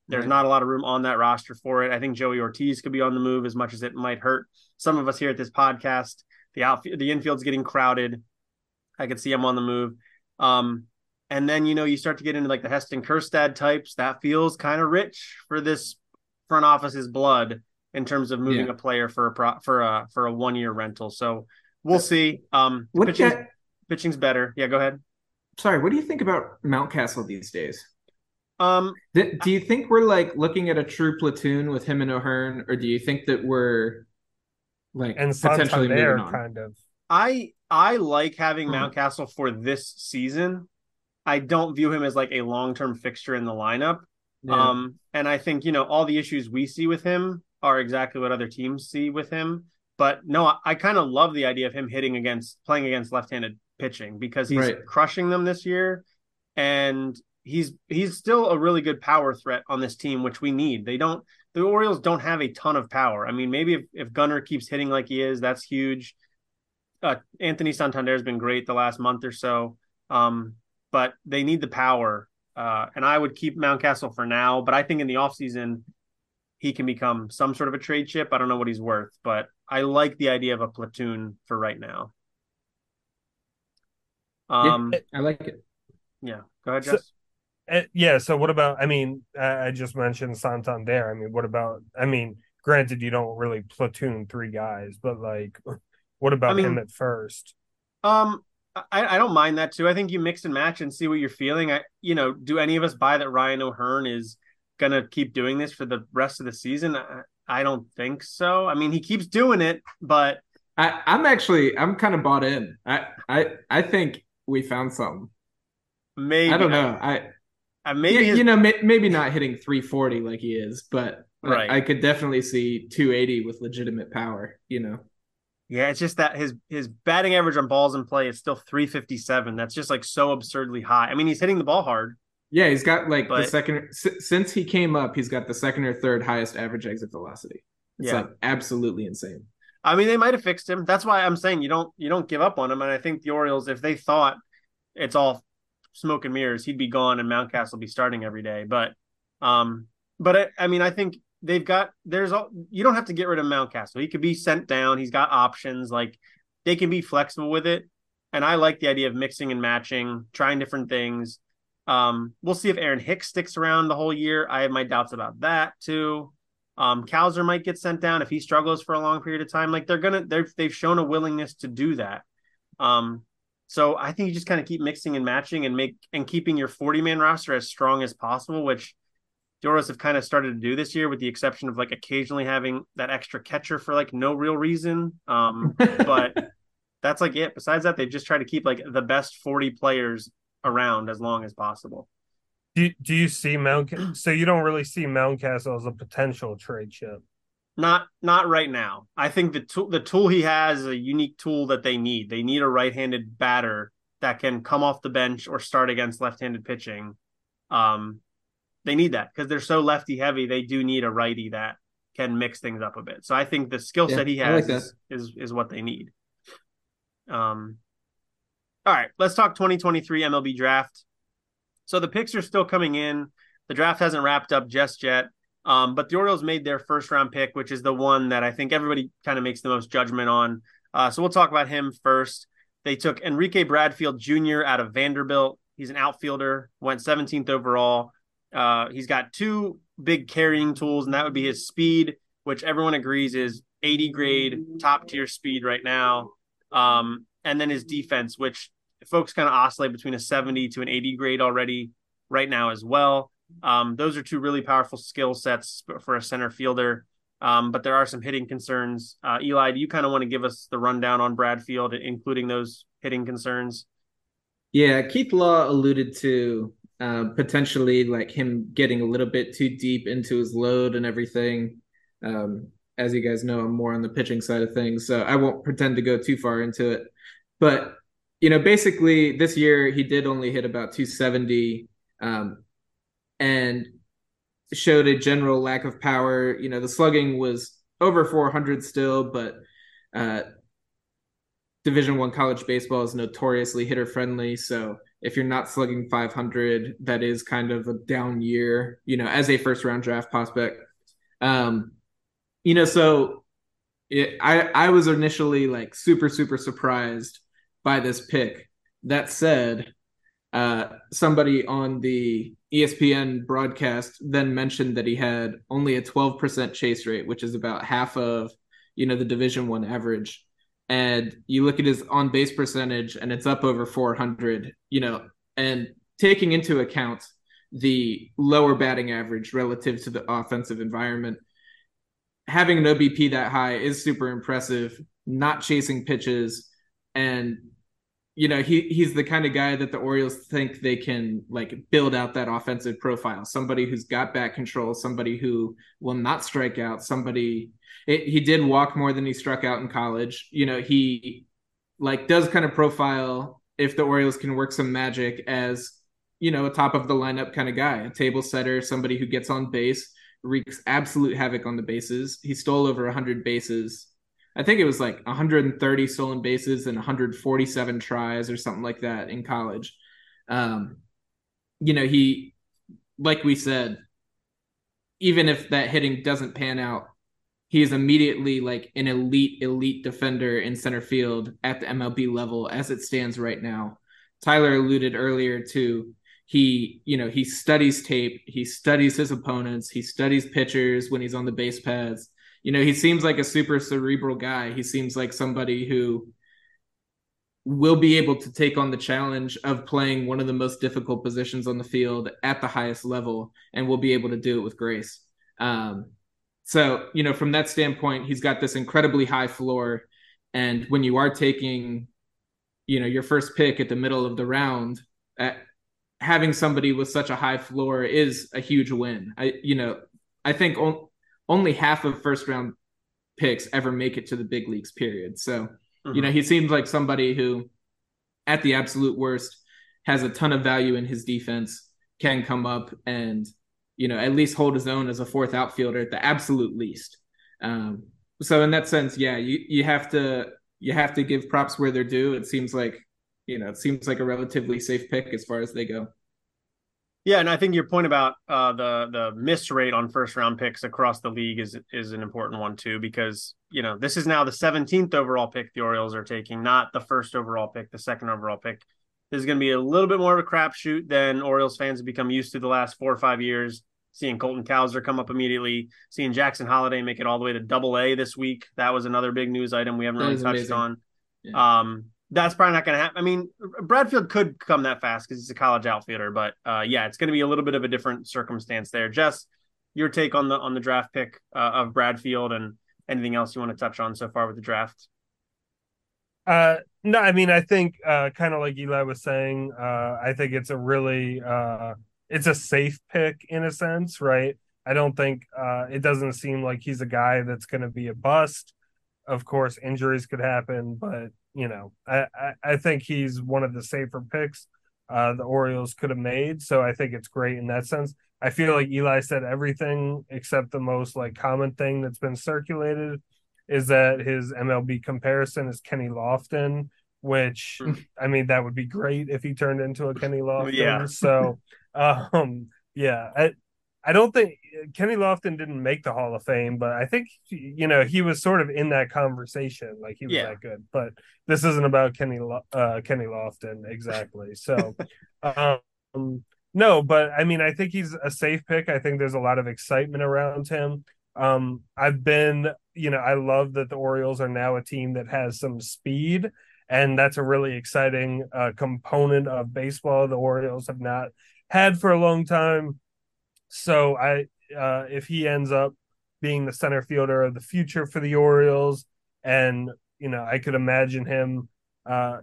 There's right. not a lot of room on that roster for it. I think Joey Ortiz could be on the move as much as it might hurt some of us here at this podcast. The outfield, the infield's getting crowded. I could see him on the move. Um, and then you know you start to get into like the Heston Kjerstad types. That feels kind of rich for this front office's blood in terms of moving yeah. a player for a pro, for a for a one year rental. So we'll see. Um, pitching's, pitching's better. Yeah, go ahead. Sorry, what do you think about Mountcastle these days? Um, do, do you think we're like looking at a true platoon with him and O'Hearn, or do you think that we're like and potentially Santander moving on? kind of. I I like having Hmm. Mountcastle for this season. I don't view him as like a long term fixture in the lineup. Yeah. Um, and I think you know all the issues we see with him are exactly what other teams see with him. But no, I, I kind of love the idea of him hitting against playing against left-handed pitching because he's Right. crushing them this year, and he's he's still a really good power threat on this team, which we need. They don't the Orioles don't have a ton of power. I mean, maybe if, if Gunnar keeps hitting like he is, that's huge. Uh, Anthony Santander has been great the last month or so, um, but they need the power. Uh, and I would keep Mountcastle for now, but I think in the offseason, he can become some sort of a trade chip. I don't know what he's worth, but I like the idea of a platoon for right now. Um, I like it. yeah, go ahead, So- Jess. Uh, yeah. So what about? I mean, I I just mentioned Santander. I mean, what about? I mean, granted, you don't really platoon three guys, but like, what about I mean- him at first? Um, I, I don't mind that too. I think you mix and match and see what you're feeling. I, you know, do any of us buy that Ryan O'Hearn is gonna keep doing this for the rest of the season? I, I don't think so. I mean, he keeps doing it, but I, I'm actually I'm kind of bought in. I I I think we found something. maybe I don't know. I I, maybe you, you know may, maybe not hitting 340 like he is, but I- Right. I, could definitely see 280 with legitimate power. You know. yeah, it's just that his his batting average on balls in play is still 357. That's just like so absurdly high. I mean, he's hitting the ball hard. Yeah, he's got like the second since he came up, he's got the second or third highest average exit velocity. It's Yeah. like absolutely insane. I mean, they might have fixed him. That's why I'm saying you don't you don't give up on him. And I think the Orioles, if they thought it's all smoke and mirrors, he'd be gone and Mountcastle be starting every day. But, um, but I, I mean, I think they've got there's all you don't have to get rid of Mountcastle. He could be sent down. He's got options. Like they can be flexible with it. And I like the idea of mixing and matching, trying different things. Um, we'll see if Aaron Hicks sticks around the whole year. I have my doubts about that too. Um, Cowser might get sent down if he struggles for a long period of time. Like they're gonna, they're they've shown a willingness to do that. Um, so I think you just kind of keep mixing and matching and make and keeping your 40 man roster as strong as possible, which the Orioles have kind of started to do this year, with the exception of like occasionally having that extra catcher for like no real reason. Um, but [LAUGHS] that's like it. Besides that, they've just tried to keep like the best 40 players around as long as possible. Do do you see Mount? So you don't really see Mountcastle as a potential trade chip. Not not right now. I think the tool the tool he has is a unique tool that they need. They need a right-handed batter that can come off the bench or start against left-handed pitching. Um, they need that because they're so lefty heavy. They do need a righty that can mix things up a bit. So I think the skill Yeah, set he has like is, is is what they need. Um, all right, let's talk 2023 MLB draft. So the picks are still coming in. The draft hasn't wrapped up just yet. Um, but the Orioles made their first round pick, which is the one that I think everybody kind of makes the most judgment on. Uh, so we'll talk about him first. They took Enrique Bradfield Jr. out of Vanderbilt. He's an outfielder, went 17th overall. Uh, he's got two big carrying tools, and that would be his speed, which everyone agrees is 80 grade, top tier speed right now. Um, and then his defense, which folks kind of oscillate between a 70 to an 80 grade already right now as well. Um, those are two really powerful skill sets for a center fielder. Um, but there are some hitting concerns. Uh, Eli, do you kind of want to give us the rundown on Bradfield, including those hitting concerns? Yeah, Keith Law alluded to uh, potentially like him getting a little bit too deep into his load and everything. Um, as you guys know, I'm more on the pitching side of things, so I won't pretend to go too far into it. But you know, basically, this year he did only hit about 270, um, and showed a general lack of power. You know, the slugging was over 400 still, but uh, Division One college baseball is notoriously hitter friendly. So if you're not slugging 500, that is kind of a down year. You know, as a first round draft prospect. Um, you know, so it, I I was initially like super super surprised by this pick. That said, uh, somebody on the ESPN broadcast then mentioned that he had only a 12% chase rate, which is about half of you know the Division One average. And you look at his on base percentage, and it's up over 400. You know, and taking into account the lower batting average relative to the offensive environment. Having an OBP that high is super impressive, not chasing pitches. And, you know, he, he's the kind of guy that the Orioles think they can like build out that offensive profile. Somebody who's got back control, somebody who will not strike out, somebody it, he did walk more than he struck out in college. You know, he like does kind of profile if the Orioles can work some magic as you know, a top of the lineup kind of guy, a table setter, somebody who gets on base, wreaks absolute havoc on the bases. He stole over 100 bases. I think it was like 130 stolen bases and 147 tries or something like that in college. Um, you know, he, like we said, even if that hitting doesn't pan out, he is immediately like an elite, elite defender in center field at the MLB level as it stands right now. Tyler alluded earlier to he you know he studies tape he studies his opponents he studies pitchers when he's on the base paths you know he seems like a super cerebral guy. He seems like somebody who will be able to take on the challenge of playing one of the most difficult positions on the field at the highest level and will be able to do it with grace. Um, so you know from that standpoint he's got this incredibly high floor. And when you are taking you know your first pick at the middle of the round at, having somebody with such a high floor is a huge win. I, you know, I think on, only half of first round picks ever make it to the big leagues. Period. So, mm-hmm. you know, he seems like somebody who, at the absolute worst, has a ton of value in his defense, can come up and, you know, at least hold his own as a fourth outfielder at the absolute least. Um, so in that sense, yeah, you you have to you have to give props where they're due. It seems like you know, it seems like a relatively safe pick as far as they go. Yeah, and I think your point about uh, the the miss rate on first round picks across the league is is an important one too, because you know this is now the 17th overall pick the Orioles are taking, not the first overall pick, the second overall pick. This is going to be a little bit more of a crapshoot than Orioles fans have become used to the last four or five years. Seeing Colton Cowser come up immediately, seeing Jackson Holliday make it all the way to Double A this week. That was another big news item we haven't really touched amazing. on. Yeah. Um, that's probably not going to happen. I mean, Bradfield could come that fast because he's a college outfielder, but uh, yeah, it's going to be a little bit of a different circumstance there. Jess, your take on the on the draft pick uh, of Bradfield and anything else you want to touch on so far with the draft? Uh, no, I mean, I think uh, kind of like Eli was saying, uh, I think it's a really uh, it's a safe pick in a sense, right? I don't think it doesn't seem like he's a guy that's going to be a bust. Of course, injuries could happen, but you know, I, I, I think he's one of the safer picks uh, the Orioles could have made. So I think it's great in that sense. I feel like Eli said everything except the most like common thing that's been circulated is that his MLB comparison is Kenny Lofton, which hmm. I mean that would be great if he turned into a Kenny [LAUGHS] Lofton. yeah. So [LAUGHS] um yeah, I I don't think Kenny Lofton didn't make the Hall of Fame, but I think you know he was sort of in that conversation, like he was yeah. that good. But this isn't about Kenny uh, Kenny Lofton exactly. So, [LAUGHS] um, no, but I mean, I think he's a safe pick. I think there's a lot of excitement around him. Um, I've been, you know, I love that the Orioles are now a team that has some speed, and that's a really exciting uh, component of baseball. The Orioles have not had for a long time so I, uh, if he ends up being the center fielder of the future for the Orioles, and you know, I could imagine him. Uh,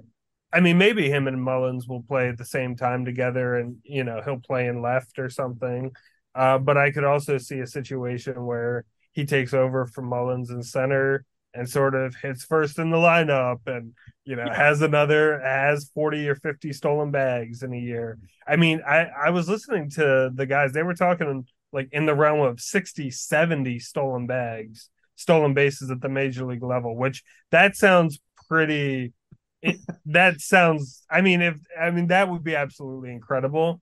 I mean, maybe him and Mullins will play at the same time together, and you know, he'll play in left or something. Uh, but I could also see a situation where he takes over from Mullins in center and sort of hits first in the lineup and you know has another has 40 or 50 stolen bags in a year. I mean i i was listening to the guys they were talking like in the realm of 60 70 stolen bags stolen bases at the major league level which that sounds pretty it, that sounds i mean if i mean that would be absolutely incredible.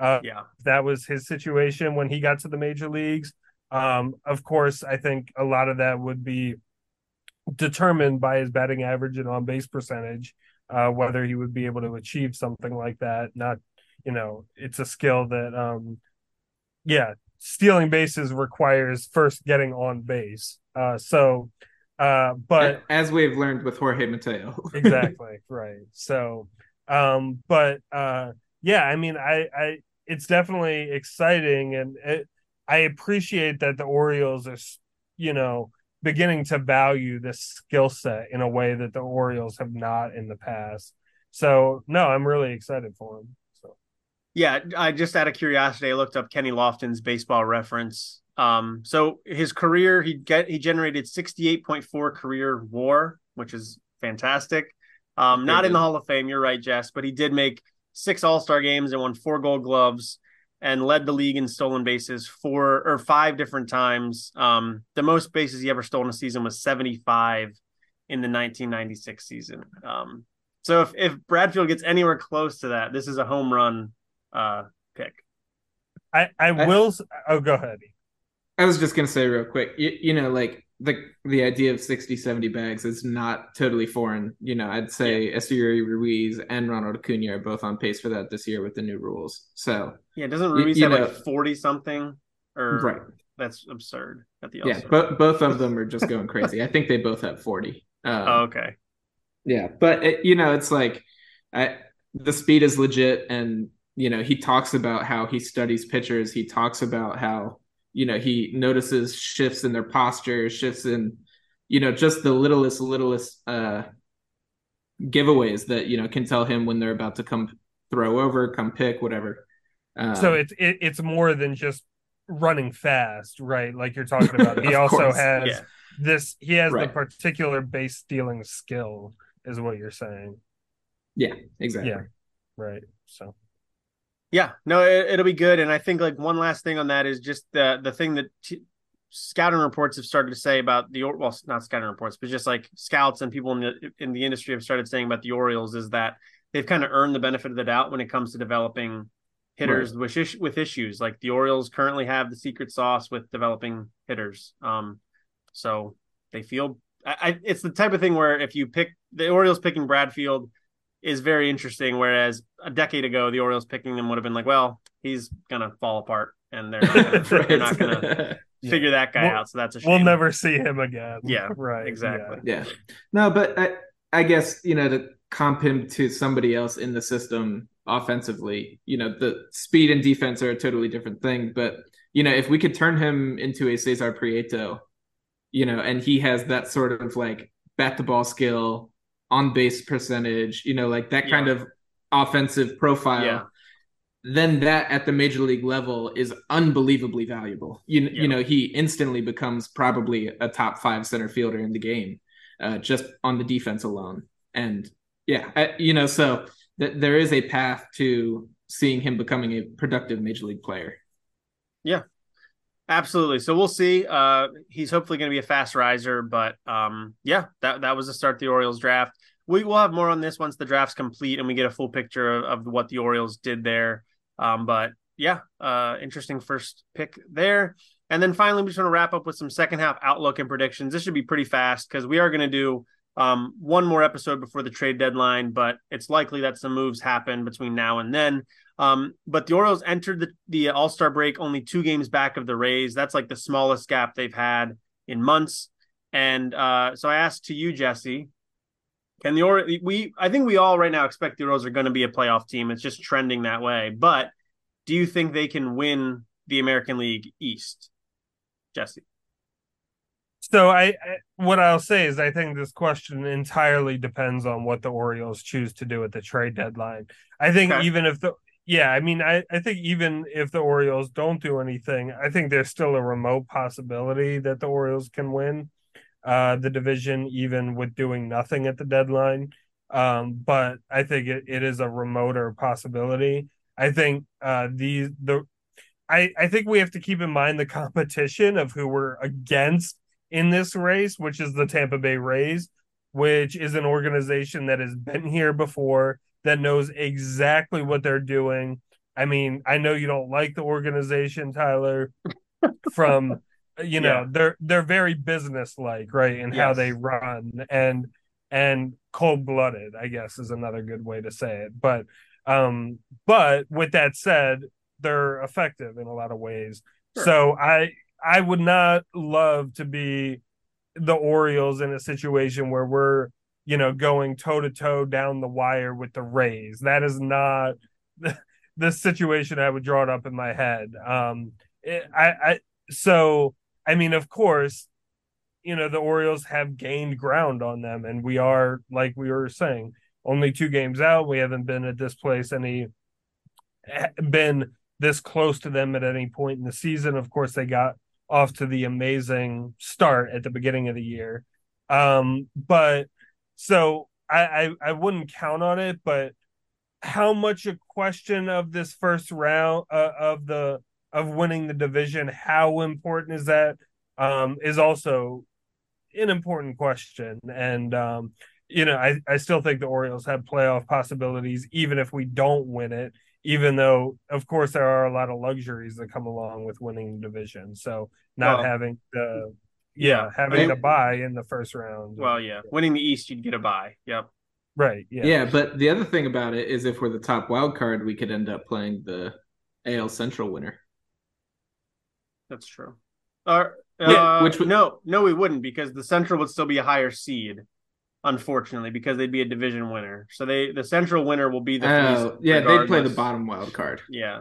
Uh yeah. that was his situation when he got to the major leagues. Um of course i think a lot of that would be determined by his batting average and on base percentage uh, whether he would be able to achieve something like that. Not, you know, it's a skill that, um, yeah, stealing bases requires first getting on base. Uh, so, uh, but as we've learned with Jorge Mateo, [LAUGHS] exactly right. So, um, but uh, yeah, I mean, I, I, it's definitely exciting, and it, I appreciate that the Orioles are, you know, beginning to value this skill set in a way that the Orioles have not in the past. So no, I'm really excited for him. So yeah, I just out of curiosity, I looked up Kenny Lofton's baseball reference. Um, so his career, he get he generated 68.4 career WAR, which is fantastic. Um, not in the Hall of Fame, you're right, Jess, but he did make six All Star games and won four Gold Gloves and led the league in stolen bases four or five different times. Um, the most bases he ever stole in a season was 75 in the 1996 season. Um, so if, if Bradfield gets anywhere close to that, this is a home run uh, pick. I, I will. I, oh, go ahead. I was just going to say real quick, you, you know, like the the idea of 60 70 bags is not totally foreign. You know i'd say yeah. Esteury Ruiz and ronald acuna are both on pace for that this year with the new rules. So yeah doesn't ruiz you, you have know, like 40 something or right. that's absurd at the yeah but both of them are just going [LAUGHS] crazy. I think they both have 40 um, oh, okay. yeah but it, you know it's like I, the speed is legit and you know he talks about how he studies pitchers. He talks about how you know he notices shifts in their posture shifts in you know just the littlest littlest uh giveaways that you know can tell him when they're about to come throw over come pick whatever um, so it's it, it's more than just running fast right like you're talking about [LAUGHS] he also course. has yeah. this he has right. the particular base stealing skill is what you're saying yeah exactly yeah right so yeah, no, it, will be good. And I think like one last thing on that is just the the thing that t- scouting reports have started to say about the well, not scouting reports, but just like scouts and people in the in the industry have started saying about the Orioles is that they've kind of earned the benefit of the doubt when it comes to developing hitters right. with with issues. Like the Orioles currently have the secret sauce with developing hitters. Um, so they feel I, I, it's the type of thing where if you pick the Orioles picking Bradfield is very interesting. Whereas a decade ago, the Orioles picking them would have been like, well, he's gonna fall apart, and they're not gonna, [LAUGHS] they're not gonna [LAUGHS] figure that guy we'll, out. So that's a shame. We'll never see him again. Yeah, [LAUGHS] right. Exactly. Yeah. yeah. No, but I, I guess you know to comp him to somebody else in the system offensively, you know, the speed and defense are a totally different thing. But you know, if we could turn him into a Cesar Prieto, you know, and he has that sort of like bat the ball skill, on base percentage, you know, like that yeah. kind of offensive profile, yeah. then that at the major league level is unbelievably valuable. You, yeah. you know, he instantly becomes probably a top five center fielder in the game uh, just on the defense alone. And yeah, I, you know, so th- there is a path to seeing him becoming a productive major league player. Yeah, Absolutely. So we'll see. Uh, he's hopefully going to be a fast riser, but um, yeah, that that was the start of the Orioles draft. We will have more on this once the draft's complete and we get a full picture of, of what the Orioles did there. Um, but yeah, uh, interesting first pick there. And then finally, we just want to wrap up with some second half outlook and predictions. This should be pretty fast because we are going to do um, one more episode before the trade deadline, but it's likely that some moves happen between now and then. Um, but the Orioles entered the, the All Star break only two games back of the Rays. That's like the smallest gap they've had in months. And uh, so I asked to you, Jesse, can the Orioles, we, I think we all right now expect the Orioles are going to be a playoff team. It's just trending that way. But do you think they can win the American League East, Jesse? So I, I, what I'll say is I think this question entirely depends on what the Orioles choose to do at the trade deadline. I think okay. even if the yeah, I mean, I, I think even if the Orioles don't do anything, I think there's still a remote possibility that the Orioles can win uh, the division, even with doing nothing at the deadline. Um, but I think it, it is a remoter possibility. I think uh, the the I, I think we have to keep in mind the competition of who we're against in this race, which is the Tampa Bay Rays, which is an organization that has been here before that knows exactly what they're doing. I mean, I know you don't like the organization, Tyler, from you know, yeah. they're they're very business like, right, in yes. how they run and and cold blooded, I guess is another good way to say it. But um but with that said, they're effective in a lot of ways. Sure. So I I would not love to be the Orioles in a situation where we're you know, going toe to toe down the wire with the Rays. That is not [LAUGHS] the situation, I would draw it up in my head. Um, it, I, I so I mean, of course, you know the Orioles have gained ground on them, and we are like we were saying, only two games out. We haven't been at this place any been this close to them at any point in the season. Of course, they got off to the amazing start at the beginning of the year. Um, but so I, I, I wouldn't count on it, but how much a question of this first round uh, of the of winning the division, how important is that? Um, is also an important question. And um, you know, I, I still think the Orioles have playoff possibilities, even if we don't win it even though of course there are a lot of luxuries that come along with winning the division so not well, having the yeah, yeah having to buy in the first round well yeah winning the east you'd get a buy yep right yeah yeah but the other thing about it is if we're the top wild card we could end up playing the al central winner that's true uh, yeah, which would... no no we wouldn't because the central would still be a higher seed unfortunately, because they'd be a division winner. So they the central winner will be the oh, yeah, they'd play the bottom wild card. Yeah.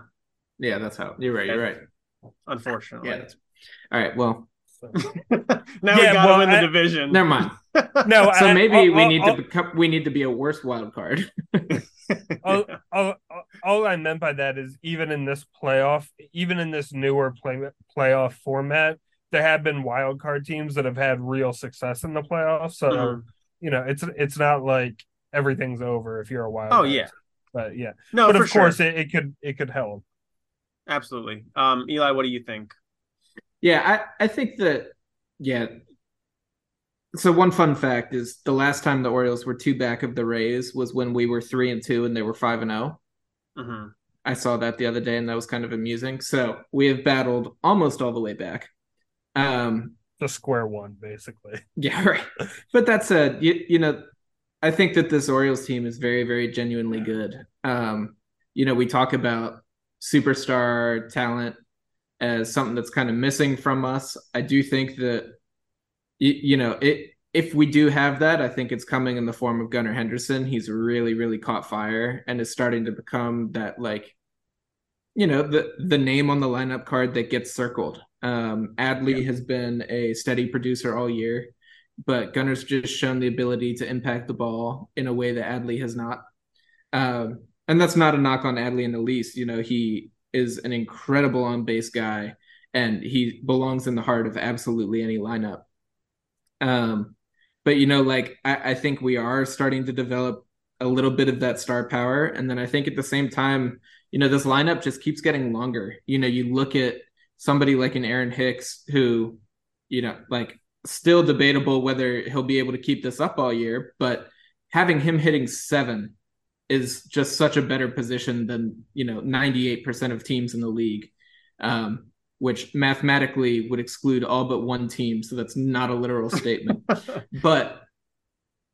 Yeah, that's how you're right, you're right. Unfortunately. Yeah. All right, well. [LAUGHS] now yeah, we got well, them in I, the division. Never mind. [LAUGHS] no, so I, maybe I'll, we I'll, need I'll, to become we need to be a worse wild card. [LAUGHS] [LAUGHS] all, all, all, I meant by that is even in this playoff, even in this newer play, playoff format, there have been wild card teams that have had real success in the playoffs. So mm-hmm you know, it's it's not like everything's over if you're a wild. Oh yeah, but yeah, no, but of course sure. it, it could it could help. Absolutely, um, Eli. What do you think? Yeah, I I think that yeah. So one fun fact is the last time the Orioles were two back of the Rays was when we were three and two and they were five and 0 mm-hmm. I saw that the other day and that was kind of amusing. So we have battled almost all the way back. Um, the square one, basically. [LAUGHS] Yeah, right. But that said, you, you know, I think that this Orioles team is very, very genuinely good. Um, you know, we talk about superstar talent as something that's kind of missing from us. I do think that, you, you know, it if we do have that, I think it's coming in the form of Gunnar Henderson. He's really, really caught fire and is starting to become that like, you know, the the name on the lineup card that gets circled. Um, Adley yeah. has been a steady producer all year, but Gunnar's just shown the ability to impact the ball in a way that Adley has not. Um, and that's not a knock on Adley in the least. You know, he is an incredible on base guy and he belongs in the heart of absolutely any lineup. Um, but you know, like I, I think we are starting to develop a little bit of that star power. And then I think at the same time, you know, this lineup just keeps getting longer. You know, you look at somebody like an Aaron Hicks who, you know, like still debatable whether he'll be able to keep this up all year, but having him hitting seven is just such a better position than, you know, 98% of teams in the league. Um, which mathematically would exclude all but one team. So that's not a literal statement. [LAUGHS] but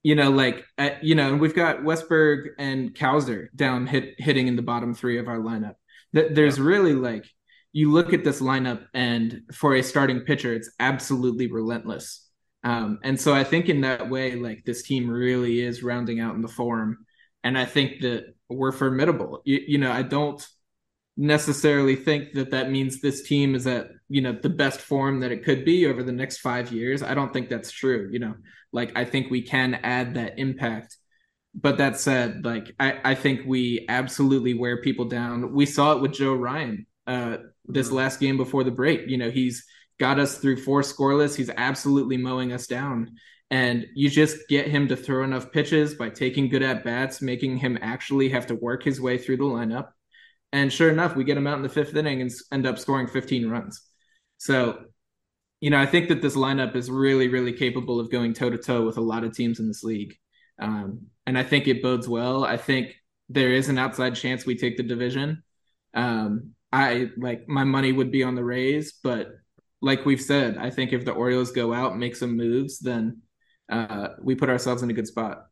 you know, like uh, you know, and we've got Westburg and Cowser down hit, hitting in the bottom three of our lineup. There's yeah. really like you look at this lineup and for a starting pitcher, it's absolutely relentless. Um, and so I think in that way, like this team really is rounding out in the form. And I think that we're formidable. You, you know, I don't necessarily think that that means this team is at, you know, the best form that it could be over the next five years. I don't think that's true. You know, like I think we can add that impact. But that said, like I, I think we absolutely wear people down. We saw it with Joe Ryan uh, this mm-hmm. last game before the break. You know, he's got us through four scoreless. He's absolutely mowing us down. And you just get him to throw enough pitches by taking good at bats, making him actually have to work his way through the lineup. And sure enough, we get him out in the fifth inning and end up scoring 15 runs. So, you know, I think that this lineup is really, really capable of going toe to toe with a lot of teams in this league. Um, and I think it bodes well. I think there is an outside chance we take the division. Um, I like my money would be on the Rays, but like we've said, I think if the Orioles go out and make some moves, then uh, we put ourselves in a good spot.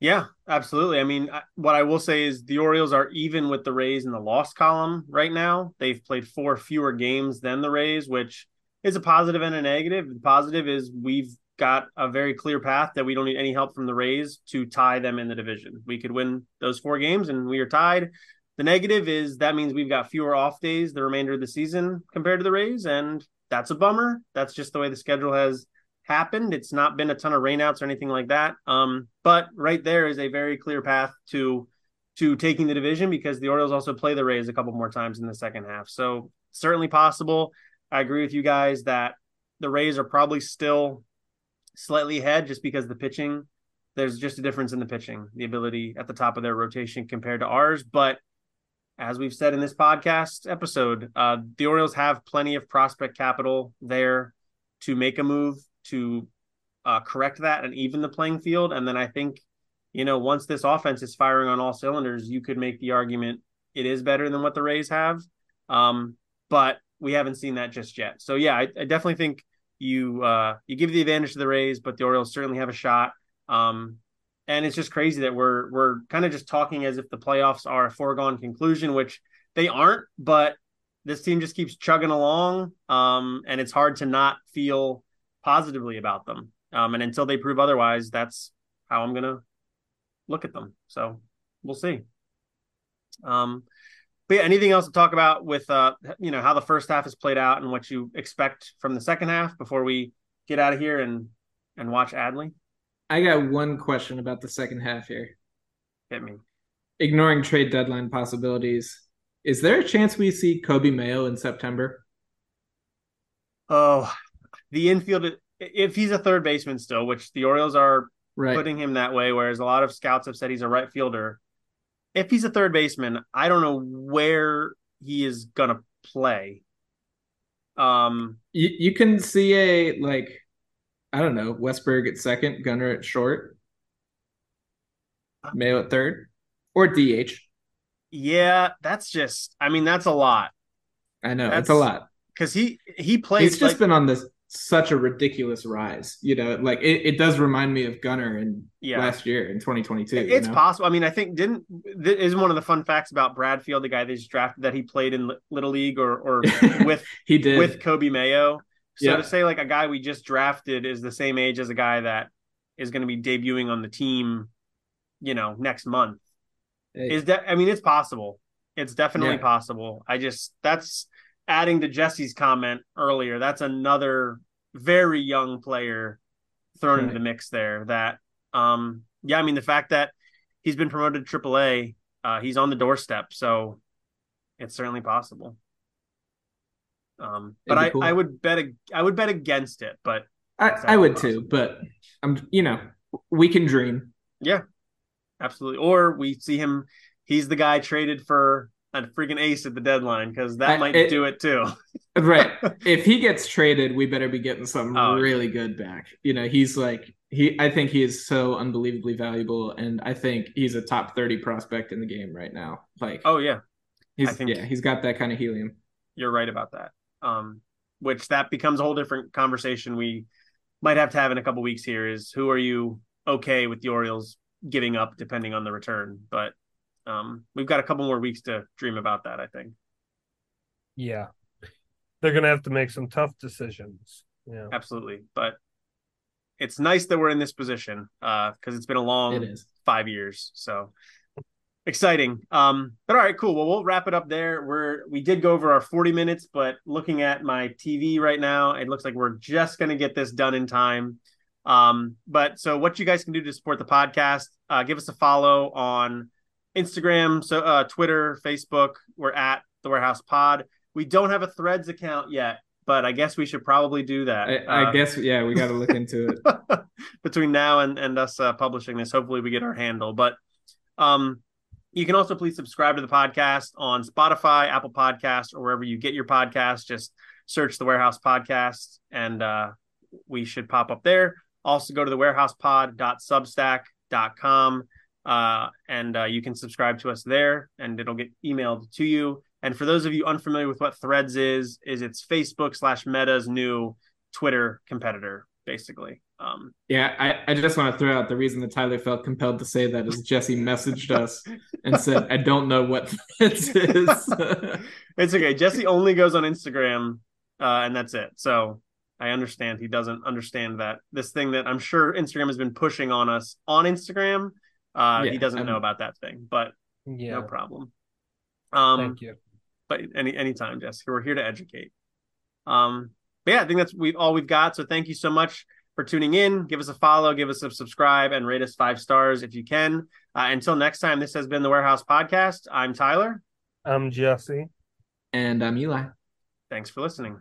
Yeah, absolutely. I mean, what I will say is the Orioles are even with the Rays in the loss column right now. They've played four fewer games than the Rays, which is a positive and a negative. The positive is we've got a very clear path that we don't need any help from the Rays to tie them in the division. We could win those four games and we are tied The negative is that means we've got fewer off days the remainder of the season compared to the Rays, and that's a bummer. That's just the way the schedule has happened. It's not been a ton of rainouts or anything like that. Um, but right there is a very clear path to to taking the division because the Orioles also play the Rays a couple more times in the second half. So certainly possible. I agree with you guys that the Rays are probably still slightly ahead just because the pitching there's just a difference in the pitching, the ability at the top of their rotation compared to ours. But as we've said in this podcast episode, uh, the Orioles have plenty of prospect capital there to make a move to uh, correct that and even the playing field. And then I think, you know, once this offense is firing on all cylinders, you could make the argument it is better than what the Rays have. Um, but we haven't seen that just yet. So yeah, I, I definitely think you uh, you give the advantage to the Rays, but the Orioles certainly have a shot. Um, and it's just crazy that we're we're kind of just talking as if the playoffs are a foregone conclusion, which they aren't. But this team just keeps chugging along, um, and it's hard to not feel positively about them. Um, and until they prove otherwise, that's how I'm gonna look at them. So we'll see. Um, but yeah, anything else to talk about with uh, you know how the first half has played out and what you expect from the second half before we get out of here and and watch Adley? I got one question about the second half here. Hit me. Ignoring trade deadline possibilities, is there a chance we see Coby Mayo in September? Oh, the infield. If he's a third baseman still, which the Orioles are right. putting him that way, whereas a lot of scouts have said he's a right fielder. If he's a third baseman, I don't know where he is gonna play. Um, you, you can see a like I don't know, Westburg at second, Gunnar at short, Mayo at third, or DH. Yeah, that's just. I mean, that's a lot. I know that's, it's a lot because he he plays. He's just like, been on this such a ridiculous rise. You know, like it, it does remind me of Gunnar in yeah. last year in 2022. It's you know? possible. I mean, I think didn't this is one of the fun facts about Bradfield, the guy they just drafted, that he played in little league or or [LAUGHS] with he did with Coby Mayo. So yeah. to say like a guy we just drafted is the same age as a guy that is going to be debuting on the team, you know, next month. Hey. Is that I mean it's possible. It's definitely yeah. possible. I just that's adding to Jesse's comment earlier. That's another very young player thrown right. into the mix there that um yeah, I mean the fact that he's been promoted to AAA, uh, he's on the doorstep, so it's certainly possible. Um, but I, cool. I would bet I would bet against it, but I, I would possible. too. But I'm you know we can dream. Yeah, absolutely. Or we see him. He's the guy traded for a freaking ace at the deadline because that I, might it, do it too. [LAUGHS] right. [LAUGHS] If he gets traded, we better be getting something oh, really yeah. good back. You know, he's like he. I think he is so unbelievably valuable, and I think he's a top thirty prospect in the game right now. Like, oh yeah, he's yeah, he's got that kind of helium. You're right about that um, which that becomes a whole different conversation we might have to have in a couple weeks here is who are you okay with the Orioles giving up depending on the return but um, we've got a couple more weeks to dream about that I think yeah they're gonna have to make some tough decisions yeah absolutely but it's nice that we're in this position because uh, it's been a long five years so exciting. Um, but all right, cool. Well, we'll wrap it up there. We're we did go over our 40 minutes, but looking at my TV right now, it looks like we're just gonna get this done in time. Um, but so what you guys can do to support the podcast, uh, give us a follow on Instagram, so uh, Twitter, Facebook. We're at the Warehouse Pod. We don't have a Threads account yet, but I guess we should probably do that. I, I uh, guess yeah, we got to look into it [LAUGHS] between now and and us uh, publishing this. Hopefully, we get our handle, but um you can also please subscribe to the podcast on Spotify, Apple Podcasts, or wherever you get your podcast. Just search the Warehouse Podcast, and uh, we should pop up there. Also, go to the warehousepod.substack.com, uh, and uh, you can subscribe to us there, and it'll get emailed to you. And for those of you unfamiliar with what Threads is, is it's Facebook slash Meta's new Twitter competitor, basically. Um, yeah, I, I just want to throw out the reason that Tyler felt compelled to say that is Jesse messaged us and said, I don't know what this is. [LAUGHS] it's okay. Jesse only goes on Instagram uh, and that's it. So I understand he doesn't understand that this thing that I'm sure Instagram has been pushing on us on Instagram. Uh, yeah, he doesn't know about that thing, but yeah. no problem. Um, Thank you. but any anytime, Jessica, we're here to educate. Um, but yeah, I think that's we all we've got. So thank you so much for tuning in. Give us a follow, give us a subscribe, and rate us five stars if you can. Uh, until next time, this has been the Warehouse Podcast. I'm Tyler. I'm Jesse. And I'm Eli. Thanks for listening.